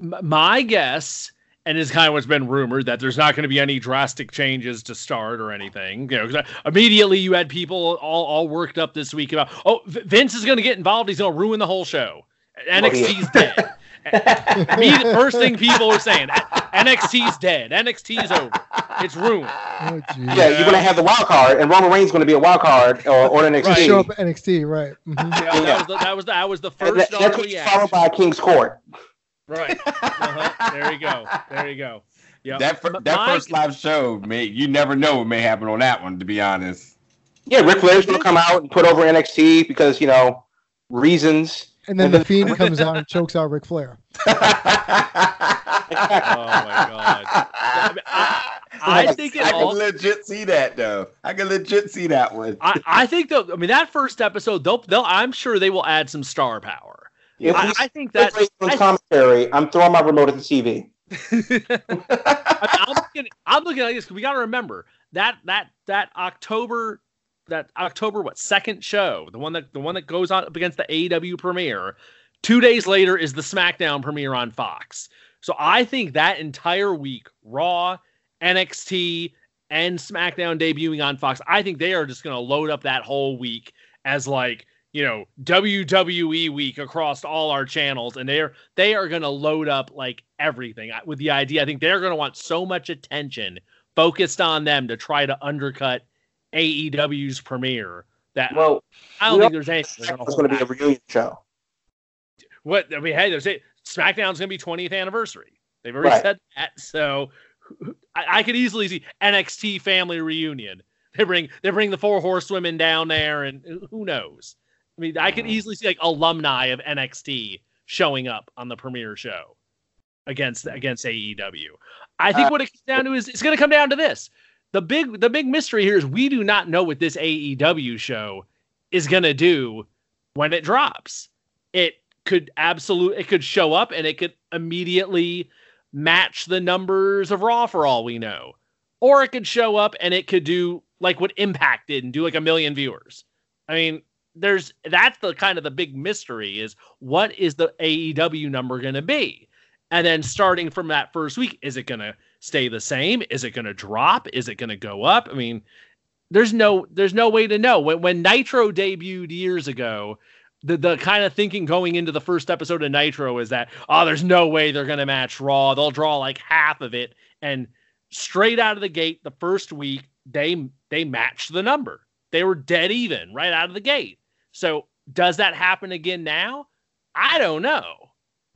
M- my guess, and is kind of what's been rumored, that there's not going to be any drastic changes to start or anything. You know, immediately you had people all, all worked up this week about, oh, Vince is going to get involved. He's going to ruin the whole show. NXT's dead. Me, the first thing people were saying, NXT's dead. NXT's over. It's ruined. Oh, yeah, you're gonna have the wild card, and Roman Reigns is gonna be a wild card or, or NXT. Right. Show up NXT, right? Mm-hmm. Yeah, yeah, That, was the, that was the, that was the first. That, that's reaction. followed by King's Court. Right. Uh-huh. There you go. There you go. Yeah. That fir- that My... first live show, may you never know what may happen on that one. To be honest. Yeah, Ric Flair's gonna come out and put over NXT because you know reasons. And then the Fiend comes out and chokes out Ric Flair. oh my god! I, mean, I, I think I all, can legit see that though. I can legit see that one. I, I think though. I mean, that first episode, they'll, they'll. I'm sure they will add some star power. If I, I think that commentary. I'm throwing my remote at the TV. I am looking, I'm looking at this because we got to remember that that that October that October what second show, the one that the one that goes on up against the AEW premiere. Two days later is the SmackDown premiere on Fox. So I think that entire week, Raw, NXT, and SmackDown debuting on Fox, I think they are just going to load up that whole week as like you know WWE week across all our channels, and they're they are going to load up like everything with the idea. I think they're going to want so much attention focused on them to try to undercut AEW's premiere. That well, I don't think there's anything. It's going to be a reunion show. What I mean, hey, there's it. SmackDown's going to be 20th anniversary. They've already right. said that, so I, I, could easily see NXT family reunion. They bring they bring the four horsewomen down there, and who knows? I mean, I could easily see like alumni of NXT showing up on the premiere show against against AEW. I think uh, what it comes down to is it's going to come down to this the big the big mystery here is we do not know what this AEW show is to do when it drops. It could absolutely it could show up and it could immediately match the numbers of Raw for all we know. Or it could show up and it could do like what Impact did and do like a million viewers. I mean, there's that's the kind of the big mystery is what is the AEW number going to be? And then starting from that first week, is it going to stay the same? Is it going to drop? Is it going to go up? I mean, there's no there's no way to know. When when Nitro debuted years ago, the the kind of thinking going into the first episode of Nitro is that oh, there's no way they're going to match Raw. They'll draw like half of it, and straight out of the gate, the first week they they matched the number. They were dead even right out of the gate. So does that happen again now? I don't know.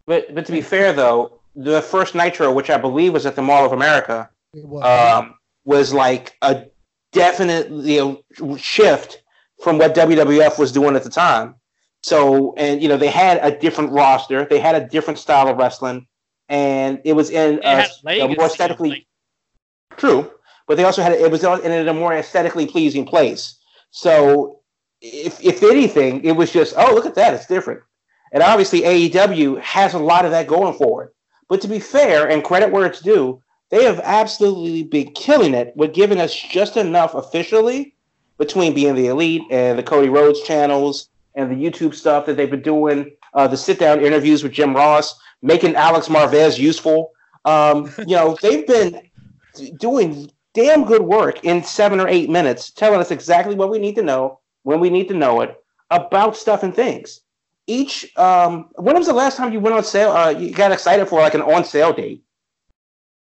But but to be fair though, the first Nitro, which I believe was at the Mall of America, was. Um, was like a definite you know, shift from what WWF was doing at the time. So, and you know, they had a different roster, they had a different style of wrestling, and it was in a, a, more aesthetically true. But they also had it was in a more aesthetically pleasing place. So, if if anything, it was just oh look at that, it's different. And obviously, AEW has a lot of that going for it. But to be fair and credit where it's due, they have absolutely been killing it with giving us just enough officially between being the elite and the Cody Rhodes channels and the YouTube stuff that they've been doing, uh, the sit down interviews with Jim Ross, making Alex Marvez useful. Um, you know, they've been doing damn good work in seven or eight minutes, telling us exactly what we need to know when we need to know it about stuff and things each um, when was the last time you went on sale uh, you got excited for like an on sale date?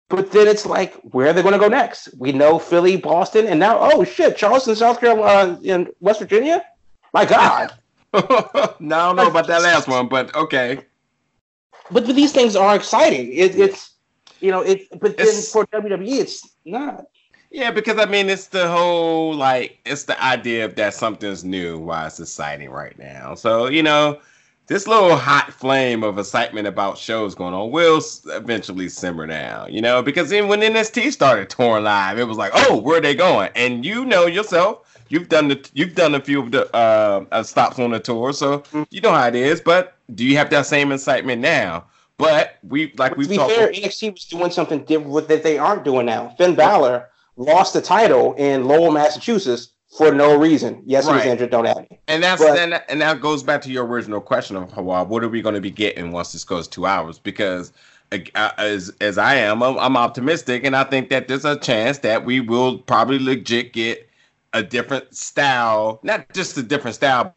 But then it's like where are they going to go next? We know philly boston and now oh shit charleston south carolina uh, in west virginia? My god. No i don't know about that last one but okay. But, but these things are exciting. It, it's you know it but then it's, for wwe it's not. Yeah, because I mean, it's the whole like it's the idea of that something's new, why it's exciting right now. So you know, this little hot flame of excitement about shows going on will eventually simmer down, you know, because then when NXT started touring live, it was like, oh, where are they going? And you know yourself, you've done the you've done a few of the uh, uh, stops on the tour, so you know how it is. But do you have that same excitement now? But we like we. To be fair, NXT was doing something different that they aren't doing now. Finn Balor lost the title in Lowell, Massachusetts, for no reason. Yes, right. he was injured. Don't add me. And that's but, and, and that goes back to your original question of Hawab. What are we going to be getting once this goes two hours? Because uh, as as I am, I'm, I'm, optimistic, and I think that there's a chance that we will probably legit get a different style, not just a different style,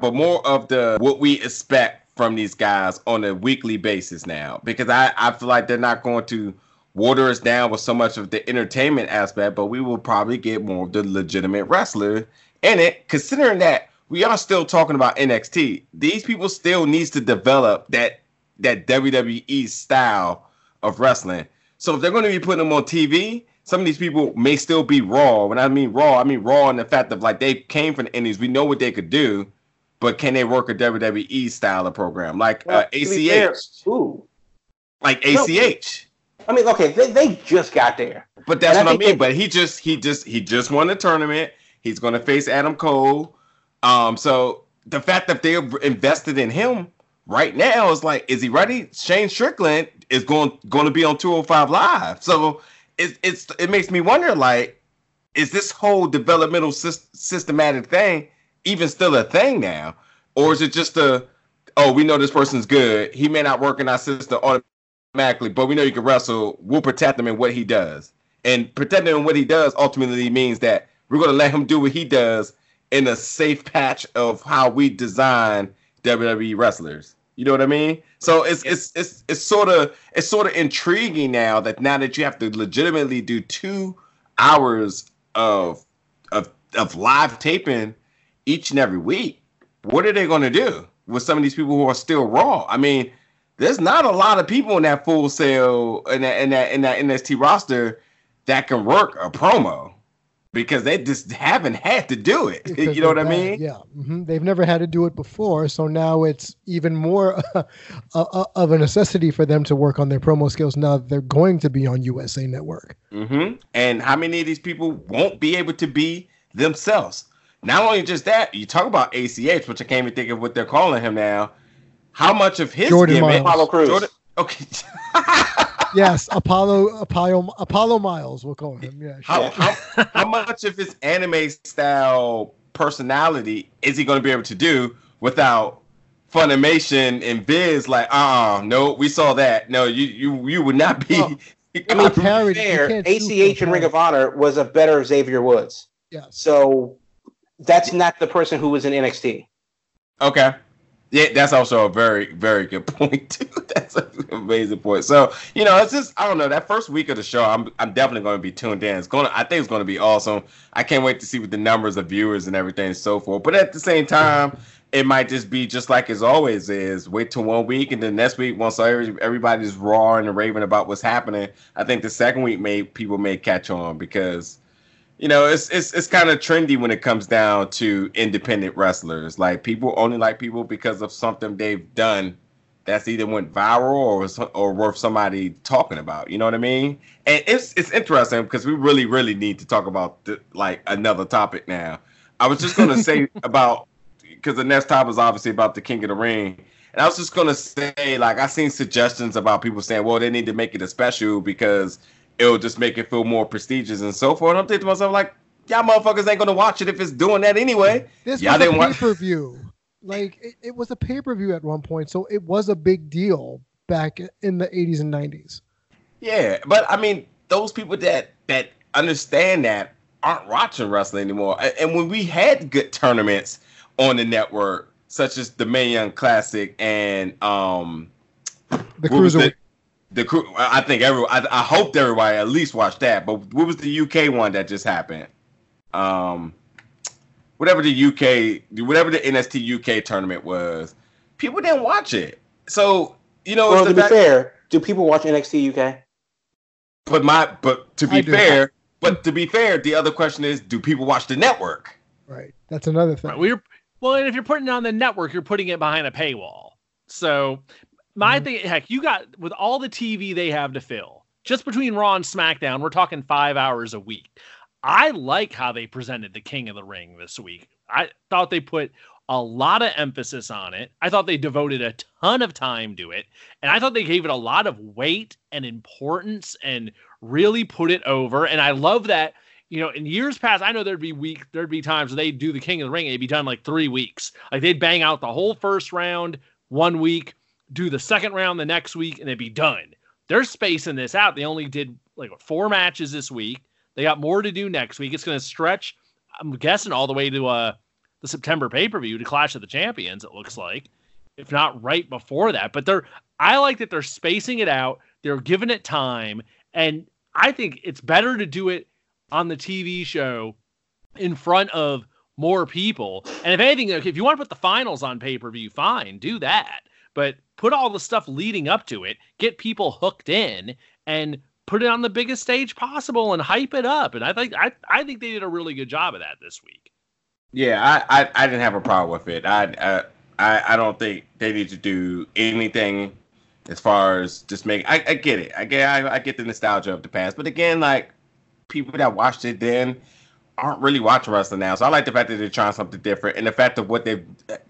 but more of the what we expect from these guys on a weekly basis now. Because I I feel like they're not going to water us down with so much of the entertainment aspect, but we will probably get more of the legitimate wrestler in it, considering that we are still talking about NXT. These people still needs to develop that that WWE style of wrestling. So if they're going to be putting them on TV, some of these people may still be raw. When I mean raw, I mean raw in the fact of like they came from the indies. We know what they could do, but can they work a WWE style of program like well, uh, ACH? Ooh. Like ACH. I mean, okay, they, they just got there. But that's and what I, I mean. They, but he just he just he just won the tournament. He's going to face Adam Cole. Um, so the fact that they're invested in him right now is like, is he ready? Shane Strickland is going going to be on 205 Live. So it's it's it makes me wonder, like, is this whole developmental sy- systematic thing even still a thing now, or is it just a oh, we know this person's good. He may not work in our system automatically, but we know you can wrestle. We'll protect him in what he does. And protecting him in what he does ultimately means that we're going to let him do what he does in a safe patch of how we design WWE wrestlers. You know what I mean? So it's it's it's it's sort of it's sort of intriguing now that now that you have to legitimately do two hours of of of live taping each and every week. What are they going to do with some of these people who are still raw? I mean, there's not a lot of people in that Full Sail in that in that in that NXT roster that can work a promo because they just haven't had to do it. Because you know what I mean? Yeah, mm-hmm. they've never had to do it before, so now it's even more of a necessity for them to work on their promo skills. Now they're going to be on USA Network. Mm-hmm. And how many of these people won't be able to be themselves? Not only just that, you talk about ACH, which I can't even think of what they're calling him now how much of his Jordan gimmick, Apollo Crews. Jordan, okay. yes, Apollo Apollo Apollo Miles, we'll call him. Yeah. How, how, how much of his anime style personality is he going to be able to do without Funimation and Viz? Like, uh, uh no, we saw that. No, you you you would not be. Well, I mean, to fair, ACH and Ring of Honor was a better Xavier Woods. Yeah. So that's not the person who was in NXT. Okay. Yeah, that's also a very, very good point too. that's an amazing point. So, you know, it's just I don't know, that first week of the show, I'm I'm definitely gonna be tuned in. It's gonna I think it's gonna be awesome. I can't wait to see what the numbers of viewers and everything and so forth. But at the same time, it might just be just like as always is. Wait till one week and then next week, once every, everybody's roaring and raving about what's happening, I think the second week may people may catch on because you know, it's it's it's kind of trendy when it comes down to independent wrestlers. Like people only like people because of something they've done that's either went viral or or worth somebody talking about. You know what I mean? And it's it's interesting because we really really need to talk about the, like another topic now. I was just gonna say about because the next topic is obviously about the King of the Ring. And I was just gonna say, like, I seen suggestions about people saying, well, they need to make it a special because it'll just make it feel more prestigious and so forth. And I'm thinking to myself, like, y'all motherfuckers ain't gonna watch it if it's doing that anyway. This y'all was a pay per view. like it, it was a pay per view at one point, so it was a big deal back in the 80s and 90s. Yeah, but I mean, those people that that understand that aren't watching wrestling anymore. And when we had good tournaments on the network, such as the Mae Young Classic and um, the Cruiserweight the crew. I think every. I, I hoped everybody at least watched that. But what was the UK one that just happened? Um, whatever the UK, whatever the NXT UK tournament was, people didn't watch it. So you know, well, to be fair, do people watch NXT UK? But my, but to be fair, but to be fair, the other question is, do people watch the network? Right. That's another thing. We're Well, and if you're putting it on the network, you're putting it behind a paywall. So my mm-hmm. thing, heck, you got with all the TV they have to fill, just between Raw and SmackDown, we're talking five hours a week. I like how they presented the King of the Ring this week. I thought they put a lot of emphasis on it. I thought they devoted a ton of time to it. And I thought they gave it a lot of weight and importance and really put it over. And I love that, you know, in years past, I know there'd be week, there'd be times where they'd do the King of the Ring, it'd be done like three weeks. Like they'd bang out the whole first round one week, do the second round the next week, and they'd be done. They're spacing this out. They only did like four matches this week. They got more to do next week. It's going to stretch, I'm guessing, all the way to uh, the September pay per view to Clash of the Champions. It looks like, if not right before that. But they're, I like that they're spacing it out. They're giving it time, and I think it's better to do it on the TV show in front of more people. And if anything, if you want to put the finals on pay per view, fine, do that. But put all the stuff leading up to it, get people hooked in, and put it on the biggest stage possible and hype it up. And I think I I think they did a really good job of that this week. Yeah, I I, I didn't have a problem with it. I, I I don't think they need to do anything as far as just make. I, I get it. I get I, I get the nostalgia of the past, but again, like people that watched it then aren't really watching wrestling now. So I like the fact that they're trying something different, and the fact of what they've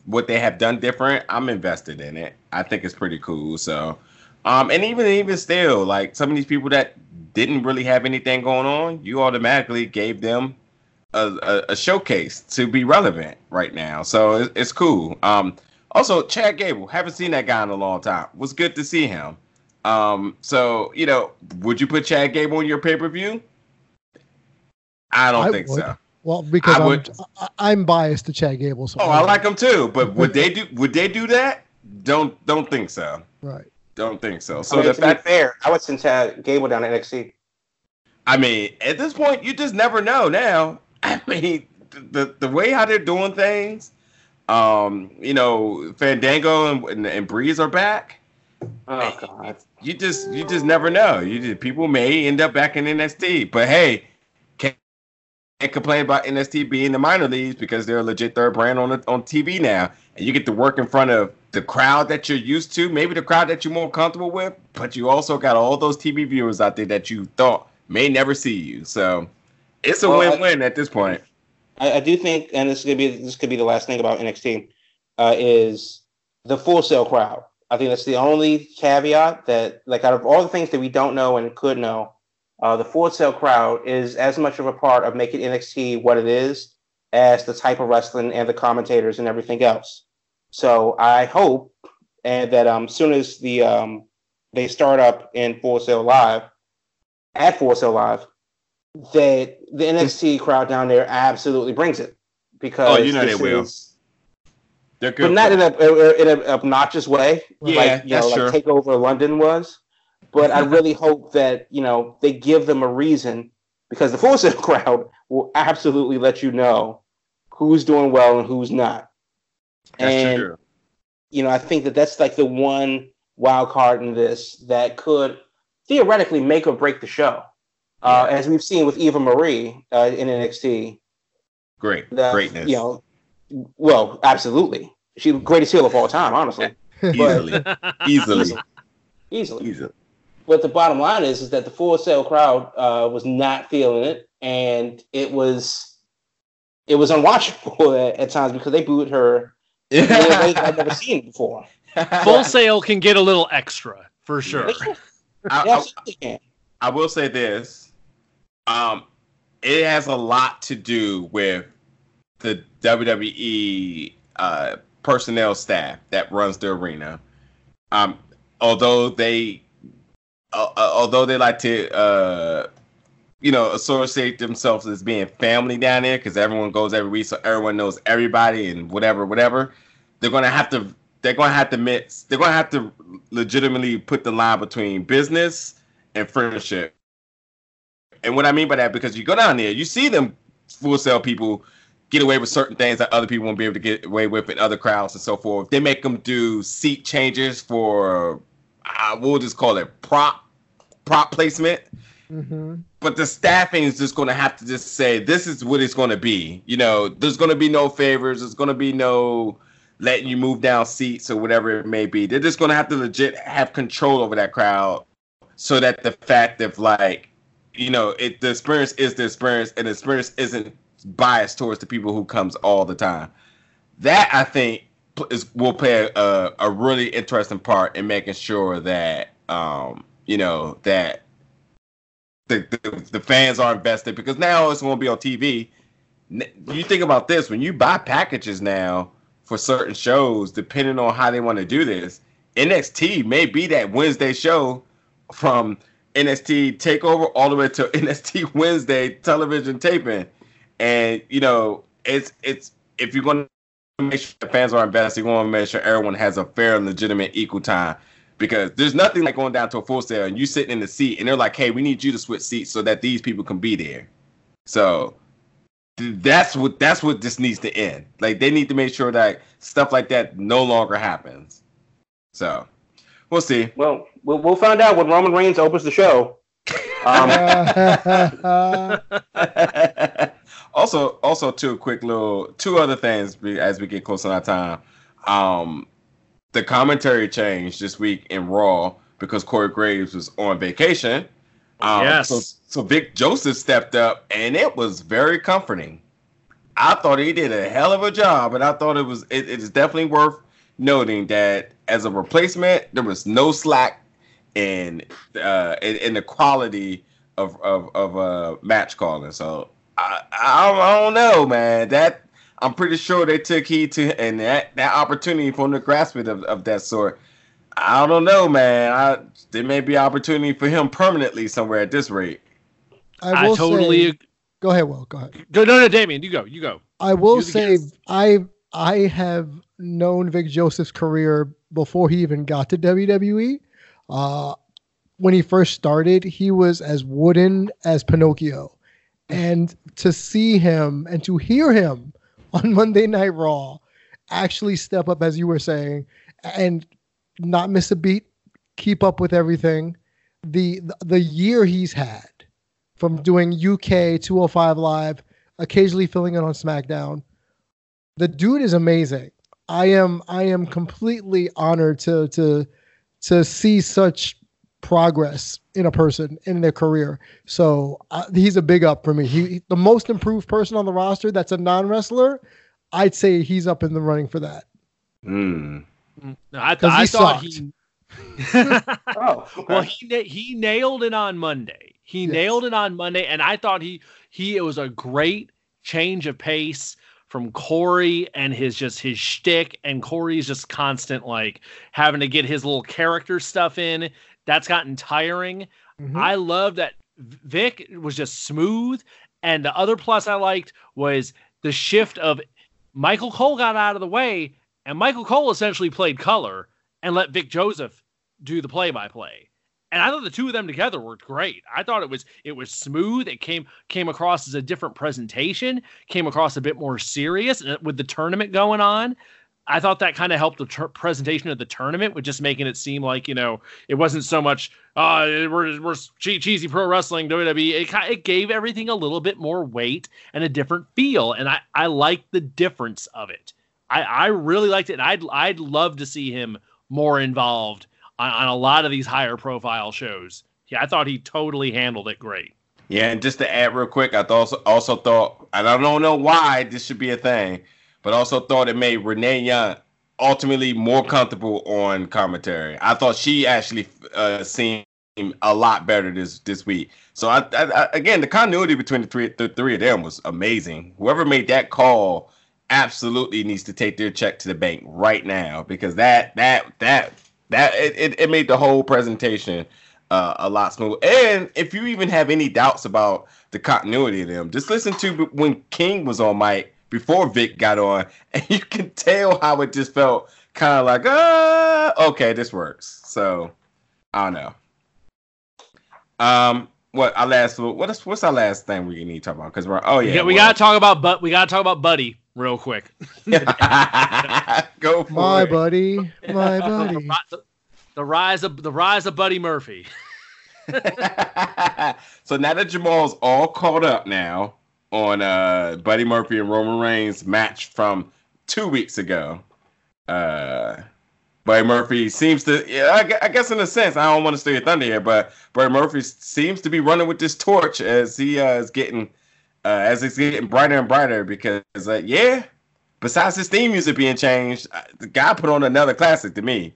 what they have done different. I'm invested in it. I think it's pretty cool. So, um, and even even still, like some of these people that didn't really have anything going on, you automatically gave them a, a, a showcase to be relevant right now. So it's, it's cool. Um, also Chad Gable, haven't seen that guy in a long time. Was good to see him. Um, so you know, would you put Chad Gable on your pay per view? I don't I think would. so. Well, because I am I'm, I'm biased to Chad Gable. So oh, I like him too. But would they do? Would they do that? Don't don't think so. Right. Don't think so. So I mean, the fact fair, I would send Chad Gable down to NXT. I mean, at this point, you just never know. Now, I mean, the the way how they're doing things, um, you know, Fandango and, and, and Breeze are back. Oh God! You just you just never know. You just, people may end up back in NXT, but hey, can't complain about NXT being the minor leagues because they're a legit third brand on the, on TV now, and you get to work in front of the crowd that you're used to, maybe the crowd that you're more comfortable with, but you also got all those TV viewers out there that you thought may never see you. So it's a well, win-win I, at this point. I, I, do think, and this could be this could be the last thing about NXT, uh, is the Full Sail crowd. I think that's the only caveat that, like, out of all the things that we don't know and could know, uh, the Full Sail crowd is as much of a part of making NXT what it is as the type of wrestling and the commentators and everything else. So I hope and that um soon as the um they start up in Full Sail Live at Full Sail Live, that the NXT crowd down there absolutely brings it because oh, you know they will. They're good, but not in a in an obnoxious way. Yeah, like, you that's know, true. like Takeover London was. But I really hope that you know they give them a reason because the Full Sail crowd will absolutely let you know who's doing well and who's not. That's and true. you know, I think that that's like the one wild card in this that could theoretically make or break the show, uh, as we've seen with Eva Marie uh, in NXT. Great, the, greatness. You know, well, absolutely, she's the greatest heel of all time, honestly. easily, easily, easily, easily but the bottom line is is that the Full Sail crowd uh, was not feeling it, and it was it was unwatchable at, at times because they booed her in ways I've never seen before. Full Sail can get a little extra for sure. I, I, I, will say this: um, it has a lot to do with the WWE uh, personnel staff that runs the arena. Um, although they although they like to, uh, you know, associate themselves as being family down there because everyone goes every week, so everyone knows everybody and whatever, whatever. They're gonna have to. They're gonna have to mix. They're gonna have to legitimately put the line between business and friendship. And what I mean by that, because you go down there, you see them Full Sail people get away with certain things that other people won't be able to get away with in other crowds and so forth. They make them do seat changes for, uh, we'll just call it prop prop placement. Mm-hmm. but the staffing is just going to have to just say this is what it's going to be. You know, there's going to be no favors. There's going to be no letting you move down seats or whatever it may be. They're just going to have to legit have control over that crowd, so that the fact of like, you know, it the experience is the experience, and the experience isn't biased towards the people who comes all the time. That I think is will play a, a really interesting part in making sure that um, you know that the, the, the fans are invested because now it's going to be on TV. You think about this when you buy packages now for certain shows, depending on how they want to do this. NXT may be that Wednesday show from NXT Takeover all the way to NXT Wednesday television taping, and you know it's it's if you're going make sure the fans are invested, you want to make sure everyone has a fair, and legitimate, equal time because there's nothing like going down to a Full Sail and you sitting in the seat and they're like, hey, we need you to switch seats so that these people can be there. So that's what that's what this needs to end. Like they need to make sure that stuff like that no longer happens. So we'll see. Well, we'll, we'll find out when Roman Reigns opens the show. Um, also, also two quick little two other things as we get close on our time. Um, the commentary changed this week in Raw because Corey Graves was on vacation. Um, yes. So, so Vic Joseph stepped up, and it was very comforting. I thought he did a hell of a job, and I thought it was it, it is definitely worth noting that as a replacement, there was no slack in uh in, in the quality of of of uh match calling. So I, I I don't know, man. That I'm pretty sure they took heed to and that, that opportunity for them to grasp it of, of that sort. I don't know, man. I, there may be opportunity for him permanently somewhere at this rate. I, I totally. Say, go ahead, Will. Go ahead. Go, no, no, Damien, you go. You go. I will say I I have known Vic Joseph's career before he even got to WWE. Uh, when he first started, he was as wooden as Pinocchio, and to see him and to hear him on Monday Night Raw actually step up, as you were saying, and not miss a beat, keep up with everything. The the year he's had from doing UK 205 Live, occasionally filling in on SmackDown, the dude is amazing. I am I am completely honored to to to see such progress in a person in their career. So uh, he's a big up for me. He the most improved person on the roster that's a non wrestler. I'd say he's up in the running for that. Mm. No, I, th- I thought he. oh, okay. well, he na- he nailed it on Monday. He yes. nailed it on Monday, and I thought he he it was a great change of pace from Corey and his just his shtick, and Corey's just constant like having to get his little character stuff in. That's gotten tiring. Mm-hmm. I love that Vic was just smooth, and the other plus I liked was the shift of Michael Cole got out of the way, and Michael Cole essentially played color and let Vic Joseph do the play-by-play. And I thought the two of them together worked great. I thought it was it was smooth. It came came across as a different presentation. Came across a bit more serious with the tournament going on. I thought that kind of helped the ter- presentation of the tournament with just making it seem like you know it wasn't so much uh we're we're cheesy pro wrestling WWE. It it gave everything a little bit more weight and a different feel, and I I like the difference of it. I I really liked it. And I'd I'd love to see him more involved on, on a lot of these higher profile shows. Yeah, I thought he totally handled it great. Yeah, and just to add real quick, I also also thought, and I don't know why this should be a thing but also thought it made Renee Young ultimately more comfortable on commentary. I thought she actually uh, seemed a lot better this this week. So I, I, I, again, the continuity between the three the three of them was amazing. Whoever made that call absolutely needs to take their check to the bank right now because that that that that it, it, made the whole presentation uh, a lot smoother. And if you even have any doubts about the continuity of them, just listen to when King was on mic before Vic got on, and you can tell how it just felt kind of like, ah, okay, this works. So I don't know. Um, what our last what is what's our last thing we need to talk about? Because we're oh yeah, yeah we well, gotta talk about but we gotta talk about Buddy real quick. Go for my it. buddy, my buddy. The, the rise of the rise of Buddy Murphy. so now that Jamal's all caught up now on uh, Buddy Murphy and Roman Reigns match from two weeks ago, uh, Buddy Murphy seems to, yeah, I, I, guess in a sense, I don't want to steal your thunder here, but Buddy Murphy seems to be running with this torch as he uh, is getting, uh, as it's getting brighter and brighter because, uh, yeah, besides his theme music being changed, uh, the guy put on another classic to me.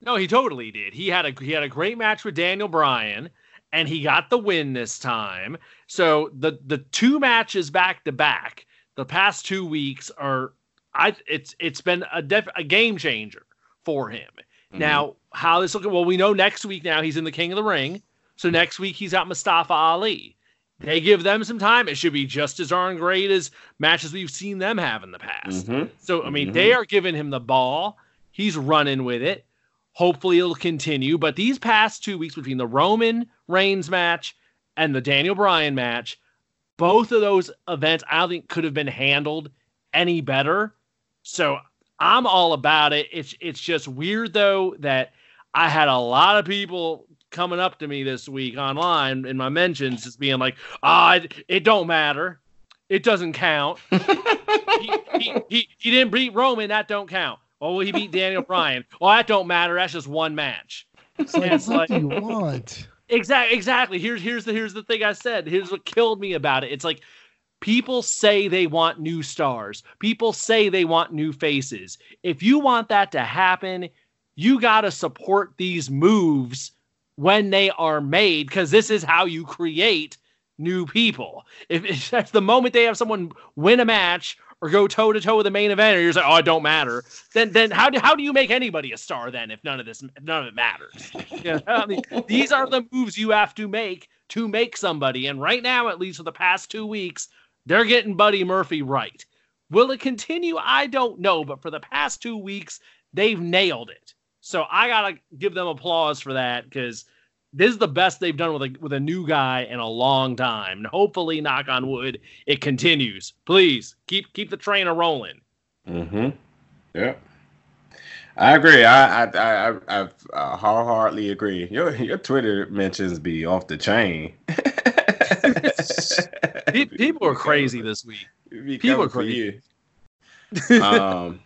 No, he totally did. He had a he had a great match with Daniel Bryan, and he got the win this time. So the the two matches back to back, the past two weeks are I it's it's been a def, a game changer for him. Mm-hmm. Now, how this looking? Well, we know next week now he's in the King of the Ring. So next week he's got Mustafa Ali. They give them some time. It should be just as darn great as matches we've seen them have in the past. Mm-hmm. So I mean, mm-hmm. they are giving him the ball. He's running with it. Hopefully it'll continue. But these past two weeks between the Roman Reigns match and the Daniel Bryan match, both of those events I don't think could have been handled any better. So I'm all about it. It's it's just weird though that I had a lot of people coming up to me this week online in my mentions just being like, ah, it, it don't matter. It doesn't count. he, he, he, he didn't beat Roman. That don't count. Oh, well, he beat Daniel Bryan. Well, that don't matter. That's just one match. It's like, it's what like, do you want? Exactly. Exactly. Here's here's the here's the thing I said. Here's what killed me about it. It's like people say they want new stars. People say they want new faces. If you want that to happen, you got to support these moves when they are made because this is how you create new people. If, if that's the moment they have someone win a match or go toe to toe with the main event, or you're like, oh, it don't matter. Then, then how do how do you make anybody a star then if none of this none of it matters? you know, I mean, these are the moves you have to make to make somebody. And right now, at least for the past two weeks, they're getting Buddy Murphy right. Will it continue? I don't know, but for the past two weeks, they've nailed it. So I gotta give them applause for that because this is the best they've done with a with a new guy in a long time. And hopefully, knock on wood, it continues. Please keep keep the train a rolling. Mm-hmm. Yeah. I agree. I I I I, I wholeheartedly agree. Your your Twitter mentions be off the chain. People are crazy this week. People are crazy. um.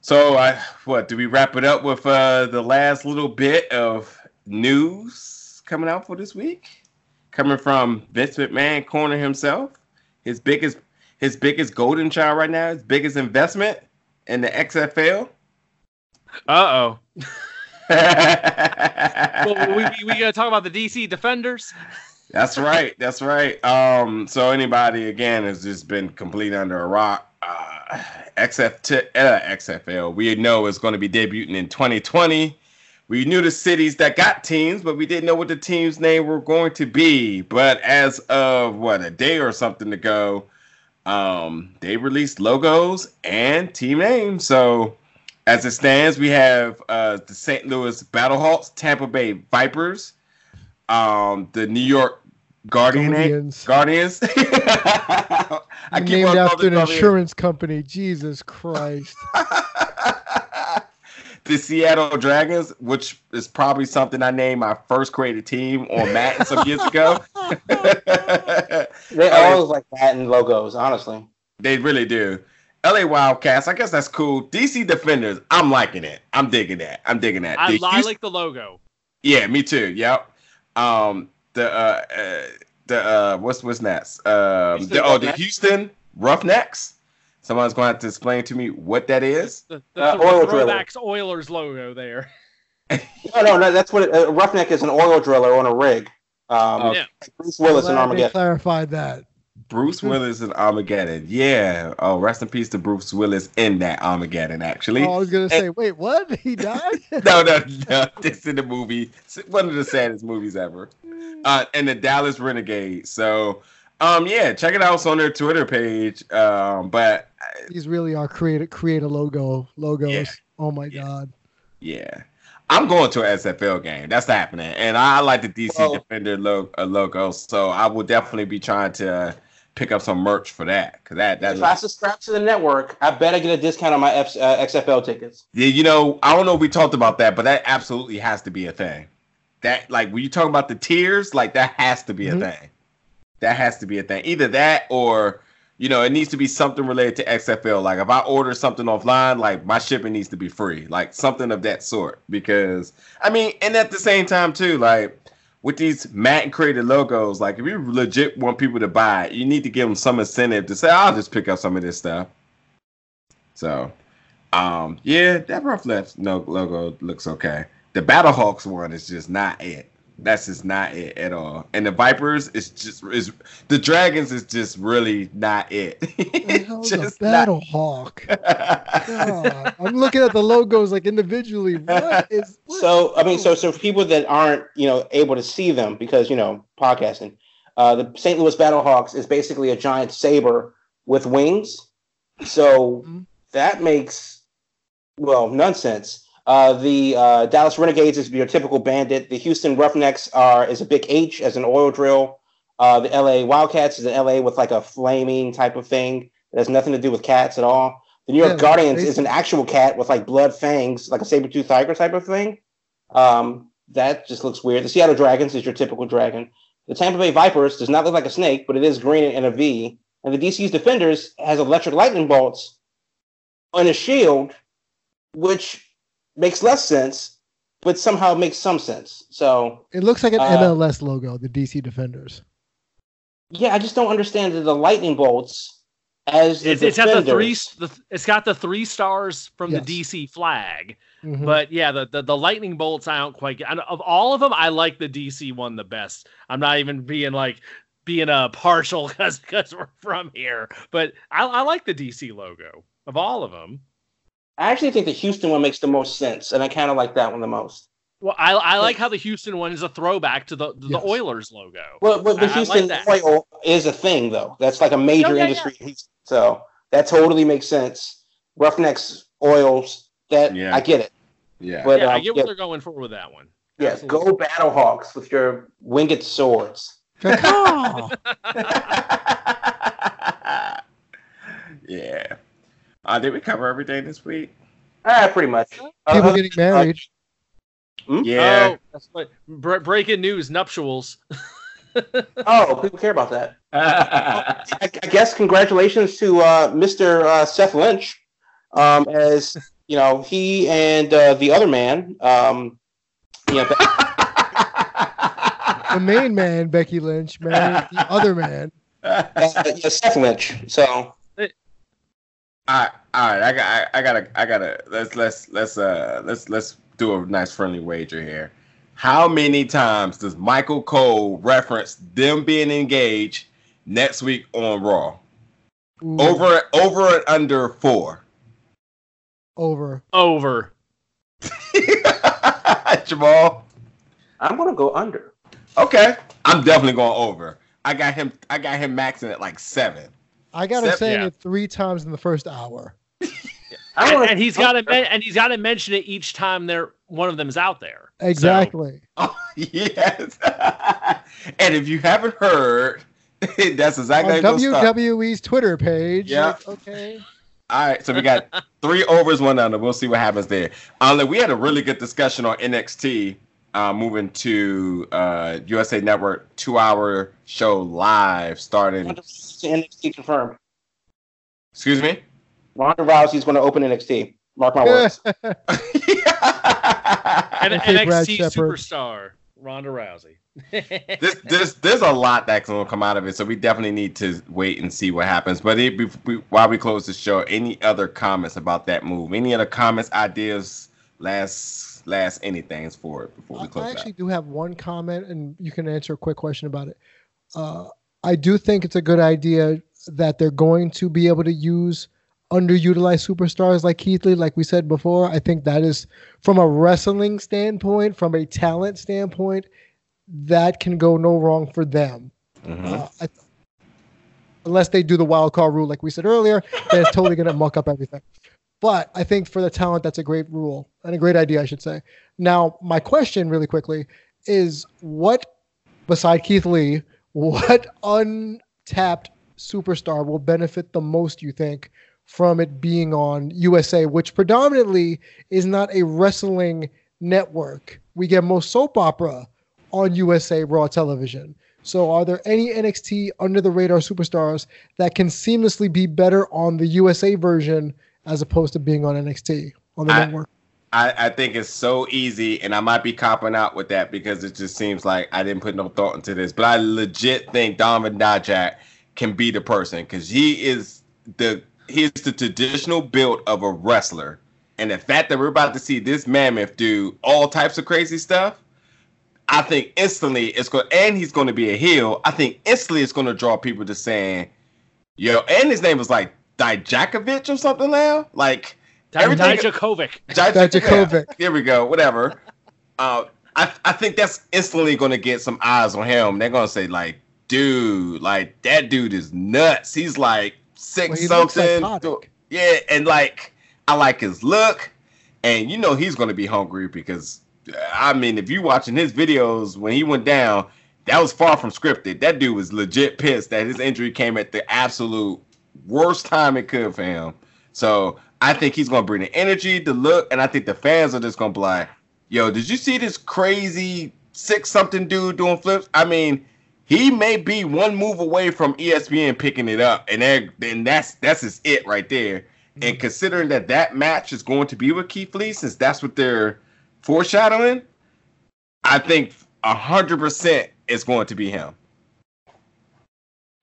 So I what do we wrap it up with uh the last little bit of news coming out for this week, coming from Vince McMahon corner himself. His biggest his biggest golden child right now, his biggest investment in the XFL. Uh oh. well, we, we, we gotta talk about the DC Defenders. That's right. That's right. Um, so anybody again has just been complete under a rock. Uh, XF t- uh, XFL we know is going to be debuting in 2020 we knew the cities that got teams, but we didn't know what the team's name were going to be. But as of what a day or something ago, um, they released logos and team names. So as it stands, we have uh, the St. Louis Battlehawks, Tampa Bay Vipers, um, the New York Guardian Guardians. Guardians. I named after an insurance company. Jesus Christ the Seattle Dragons, which is probably something I named my first created team on Madden some years ago. they all like Madden logos, honestly. They really do. LA Wildcats, I guess that's cool. DC Defenders, I'm liking it. I'm digging that. I'm digging that. I, I like the logo. Yeah, me too. Yep. Um, the uh, uh the uh, what's what's next? Um, the, oh, the Houston Roughnecks. Someone's going to have to explain to me what that is. The, the, uh, oil throwbacks driller. Oilers logo there. no, no, no, that's what it, uh, roughneck is an oil driller on a rig. Um, yeah. Bruce Willis in Armageddon. clarified that. Bruce Willis in Armageddon. Yeah. Oh, rest in peace to Bruce Willis in that Armageddon, actually. Oh, I was going to say, wait, what? He died? no, no, no. This in the movie. One of the saddest movies ever. Uh, and the Dallas Renegade. So, um, yeah, check it out it's on their Twitter page. Um, but these really are create create a logo logos. Yeah, oh my yeah, god. Yeah. I'm going to an XFL game. That's happening, and I like the DC well, Defender logo, uh, logo, so I will definitely be trying to uh, pick up some merch for that. Cause that that if I subscribe to the network, I bet I get a discount on my F, uh, XFL tickets. Yeah, you know, I don't know if we talked about that, but that absolutely has to be a thing. that like when you talk about the tiers, like that has to be Mhm. a thing. That has to be a thing. Either that or you know, it needs to be something related to XFL. Like if I order something offline, like my shipping needs to be free. Like something of that sort. Because I mean, and at the same time too, like with these Madden created logos, like if you legit want people to buy it, you need to give them some incentive to say, I'll just pick up some of this stuff. So um yeah, that rough left no logo looks okay. The Battlehawks one is just not it. That's just not it at all. And the Vipers is just is the Dragons is just really not it. The hell's a Just not- battle hawk? God, I'm looking at the logos like individually. What is what- So I mean, so so for people that aren't you know able to see them because you know podcasting, uh, the St. Louis Battlehawks is basically a giant saber with wings. So Mhm. that makes well nonsense. Uh, the uh, Dallas Renegades is your typical bandit. The Houston Roughnecks are is a big H as an oil drill. Uh, the LA Wildcats is an LA with like a flaming type of thing that has nothing to do with cats at all. The New York Yeah, Guardians is an actual cat with like blood fangs, like a saber tooth tiger type of thing. Um, that just looks weird. The Seattle Dragons is your typical dragon. The Tampa Bay Vipers does not look like a snake, but it is green and a V. And the DC's Defenders has electric lightning bolts on a shield, which makes less sense, but somehow makes some sense. So it looks like an uh, MLS logo, the DC Defenders. yeah, I just don't understand the lightning bolts as the It's, it's got the three. The, it's got the three stars from Yes. the DC flag, Mhm. but yeah, the, the the lightning bolts I don't quite get. and Of all of them, I like the DC one the best. I'm not even being like being a partial because because we're from here, but I, I like the DC logo of all of them. I actually think the Houston one makes the most sense, and I kind of like that one the most. Well, I, I like how the Houston one is a throwback to the the Yes. Oilers logo. Well, but I- I the like Houston that. oil is a thing, though. That's like a major Oh, yeah, industry. in Houston. So that totally makes sense. Roughnecks, oils, that Yeah. I get it. yeah. But yeah, I um, get yeah, what they're going for with that one. yes, Absolutely. go Battlehawks with your winged swords. Caw-caw. yeah. Uh, did we cover everything this week? Ah, pretty much. People Uh, getting married. Yeah. Oh, that's what bre- breaking news: nuptials. oh, people care about that. I, I guess congratulations to uh, Mr. Uh, Seth Lynch, um, as you know he and uh, the other man. Um, yeah, the main man, Becky Lynch, married the other man. uh, yeah, Seth Lynch. So all right, all right. I got, I, I gotta, I gotta. Let's, let's, let's, uh, let's, let's do a nice friendly wager here. How many times does Michael Cole reference them being engaged next week on Raw? Ooh, Over, over and under four. over. Over. Jamal. I'm gonna go under. Okay, I'm definitely going over. I got him. I got him maxing at like seven. I got him Seth- saying yeah. it three times in the first hour. I And, wanna- and he's got to men- and he's got to mention it each time they're one of them's out there. So- Exactly. Oh yes. and if you haven't heard, that's exactly On how it's gonna. WWE's Twitter page. Yeah. like, okay. All right, so we got three overs, one under. We'll see what happens there. Um, we had a really good discussion on NXT, uh, moving to uh, USA Network two-hour show live starting. NXT confirmed. Excuse me. Ronda Rousey's going to open NXT. Mark my words. And NXT superstar Ronda Rousey. this, this, there's a lot that's gonna come out of it, so we definitely need to wait and see what happens. But it, be, be- while we close the show, any other comments about that move? Any other comments, ideas, last, last anything for it before we close I out? actually do have one comment, and you can answer a quick question about it. Uh, I do think it's a good idea that they're going to be able to use underutilized superstars like Keith Lee, like we said before. I think that is, from a wrestling standpoint, from a talent standpoint, that can go no wrong for them. Mhm. Uh, I, unless they do the wild card rule, like we said earlier, then it's totally going to muck up everything. But I think for the talent, that's a great rule and a great idea, I should say. Now, my question, really quickly, is what, beside Keith Lee, what untapped superstar will benefit the most, you think, from it being on USA, which predominantly is not a wrestling network? we get most soap opera on USA Raw television. So, are there any NXT under the radar superstars that can seamlessly be better on the USA version as opposed to being on NXT on the I- network? I, I think it's so easy, and I might be copping out with that because it just seems like I didn't put no thought into this. But I legit think Donovan Dijak can be the person because he is the he's the traditional build of a wrestler, and the fact that we're about to see this mammoth do all types of crazy stuff, I think instantly it's going and he's going to be a heel. I think instantly it's going to draw people to saying, "Yo," and his name was like Dijakovic or something now, like. Everything- Dijakovic. Dijakovic. Here we go. Whatever. Uh, I I think that's instantly going to get some eyes on him. They're going to say like, dude, like that dude is nuts. He's like six Well, he something. psychotic. Yeah, and like I like his look, and you know he's going to be hungry because I mean if you watching his videos when he went down, that was far from scripted. That dude was legit pissed that his injury came at the absolute worst time it could for him. So I think he's gonna bring the energy, the look, and I think the fans are just gonna be like, "Yo, did you see this crazy six something dude doing flips?" I mean, he may be one move away from ESPN picking it up, and then then that's that's his it right there. And mm-hmm. considering that that match is going to be with Keith Lee, since that's what they're foreshadowing, I think hundred percent it's going to be him.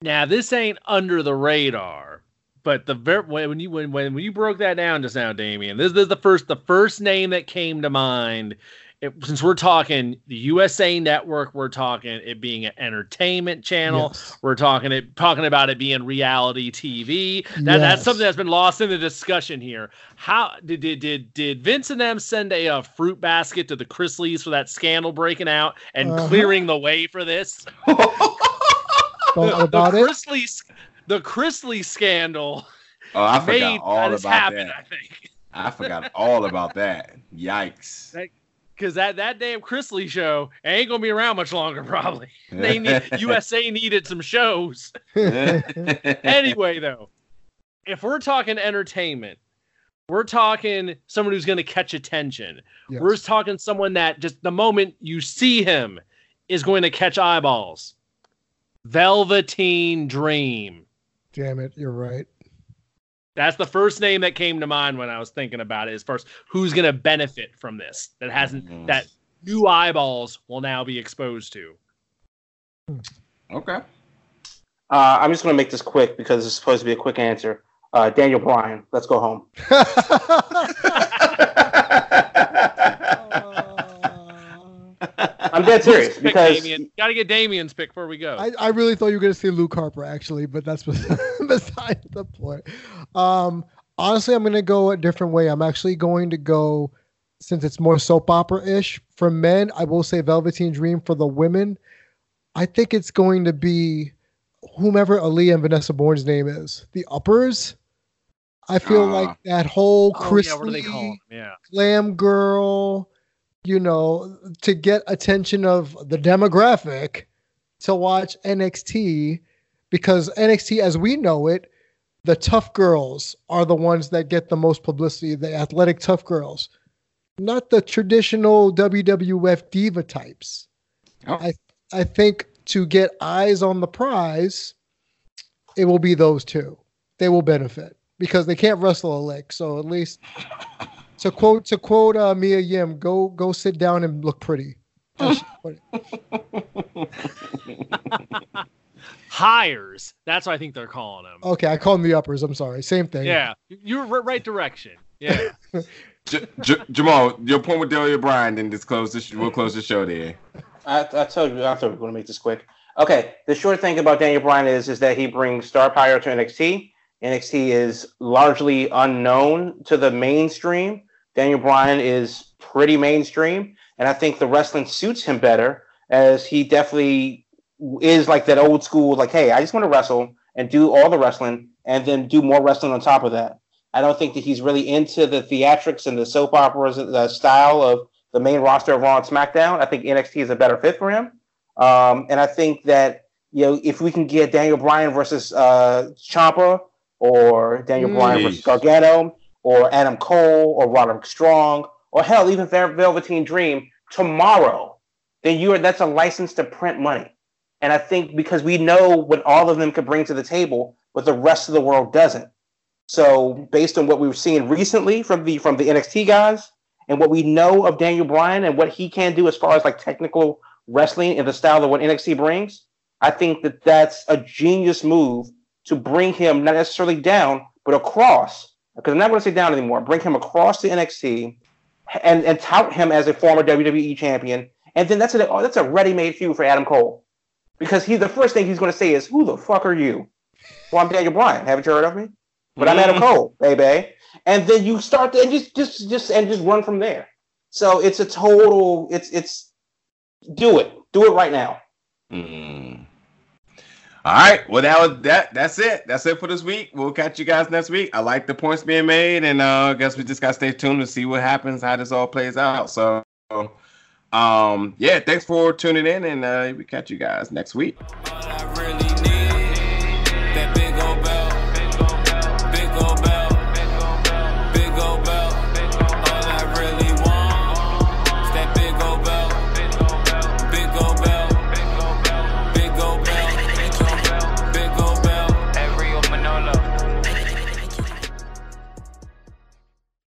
Now this ain't under the radar, but the ver- when you when, when when you broke that down just now, Damien, this, this is the first the first name that came to mind. It, since we're talking the USA Network, we're talking it being an entertainment channel. Yes. We're talking it talking about it being reality TV. That, That's something that's been lost in the discussion here. How did did did, did Vince and them send a, uh fruit basket to the Chrisleys for that scandal breaking out and Uh-huh. clearing the way for this? About the it. Chrisley, the Chrisley scandal Oh, I forgot made all this about happen. that. I think I forgot all about that. Yikes. because that that damn Chrisley show ain't gonna be around much longer. Probably they need USA needed some shows. anyway, though, if we're talking entertainment, we're talking someone who's going to catch attention. Yes. We're talking someone that just the moment you see him is going to catch eyeballs. Velveteen Dream. Damn it, you're right. That's the first name that came to mind when I was thinking about it. As far as who's going to benefit from this, that hasn't Mhm. that new eyeballs will now be exposed to. Okay. Uh, I'm just going to make this quick because it's supposed to be a quick answer. Uh, Daniel Bryan, let's go home. I'm dead serious Pick because Damien. Got to get Damien's pick before we go. I, I really thought you were going to say Luke Harper, actually, but that's beside the point. Um, honestly, I'm going to go a different way. I'm actually going to go, since it's more soap opera ish. For men, I will say Velveteen Dream. For the women, I think it's going to be whomever Ali and Vanessa Borne's name is. The uppers. I feel Ah. like that whole oh, yeah, what do they call Yeah. glam girl, you know, to get attention of the demographic to watch NXT because NXT as we know it, the tough girls are the ones that get the most publicity, the athletic tough girls, not the traditional WWF diva types. Oh. I I think to get eyes on the prize, it will be those two. They will benefit because they can't wrestle a lick. So at least to quote to quote uh, Mia Yim, go go sit down and look pretty. How she put it. Hires. That's what I think they're calling him. Okay, I call them the uppers. I'm sorry. Same thing. Yeah. you're right direction. Yeah. J- J- Jamal, your point with Daniel Bryan, then just close this. We'll close the show there. I, I told you I thought we were going to make this quick. Okay, the short thing about Daniel Bryan is is that he brings star power to NXT. NXT is largely unknown to the mainstream. Daniel Bryan is pretty mainstream, and I think the wrestling suits him better as he definitely is like that old school, like, hey, I just want to wrestle and do all the wrestling and then do more wrestling on top of that. I don't think that he's really into the theatrics and the soap operas the style of the main roster of Raw and SmackDown. I think NXT is a better fit for him. Um, and I think that you know if we can get Daniel Bryan versus uh, Ciampa or Daniel Mm. Bryan versus Jeez. Gargano or Adam Cole or Roderick Strong or hell even Vel- Velveteen Dream, tomorrow, then you are that's a license to print money. And I think because we know what all of them could bring to the table, but the rest of the world doesn't. So based on what we've seen recently from the from the NXT guys and what we know of Daniel Bryan and what he can do as far as like technical wrestling and the style of what NXT brings, I think that that's a genius move to bring him not necessarily down, but across. Because I'm not going to say down anymore. Bring him across the NXT and and tout him as a former WWE champion. And then that's a that's a ready-made feud for Adam Cole, because he the first thing he's going to say is, "Who the fuck are you?" Well, I'm Daniel Bryan. Haven't you heard of me? But I'm Adam mm. Cole, baby. And then you start to and just just just and just run from there. So it's a total. It's it's do it. Do it right now. Mm. All right. Well, that was that. That's it. That's it for this week. We'll catch you guys next week. I like the points being made, and uh, I guess we just gotta stay tuned to see what happens, how this all plays out. So, um, yeah. Thanks for tuning in, and uh, we catch you guys next week.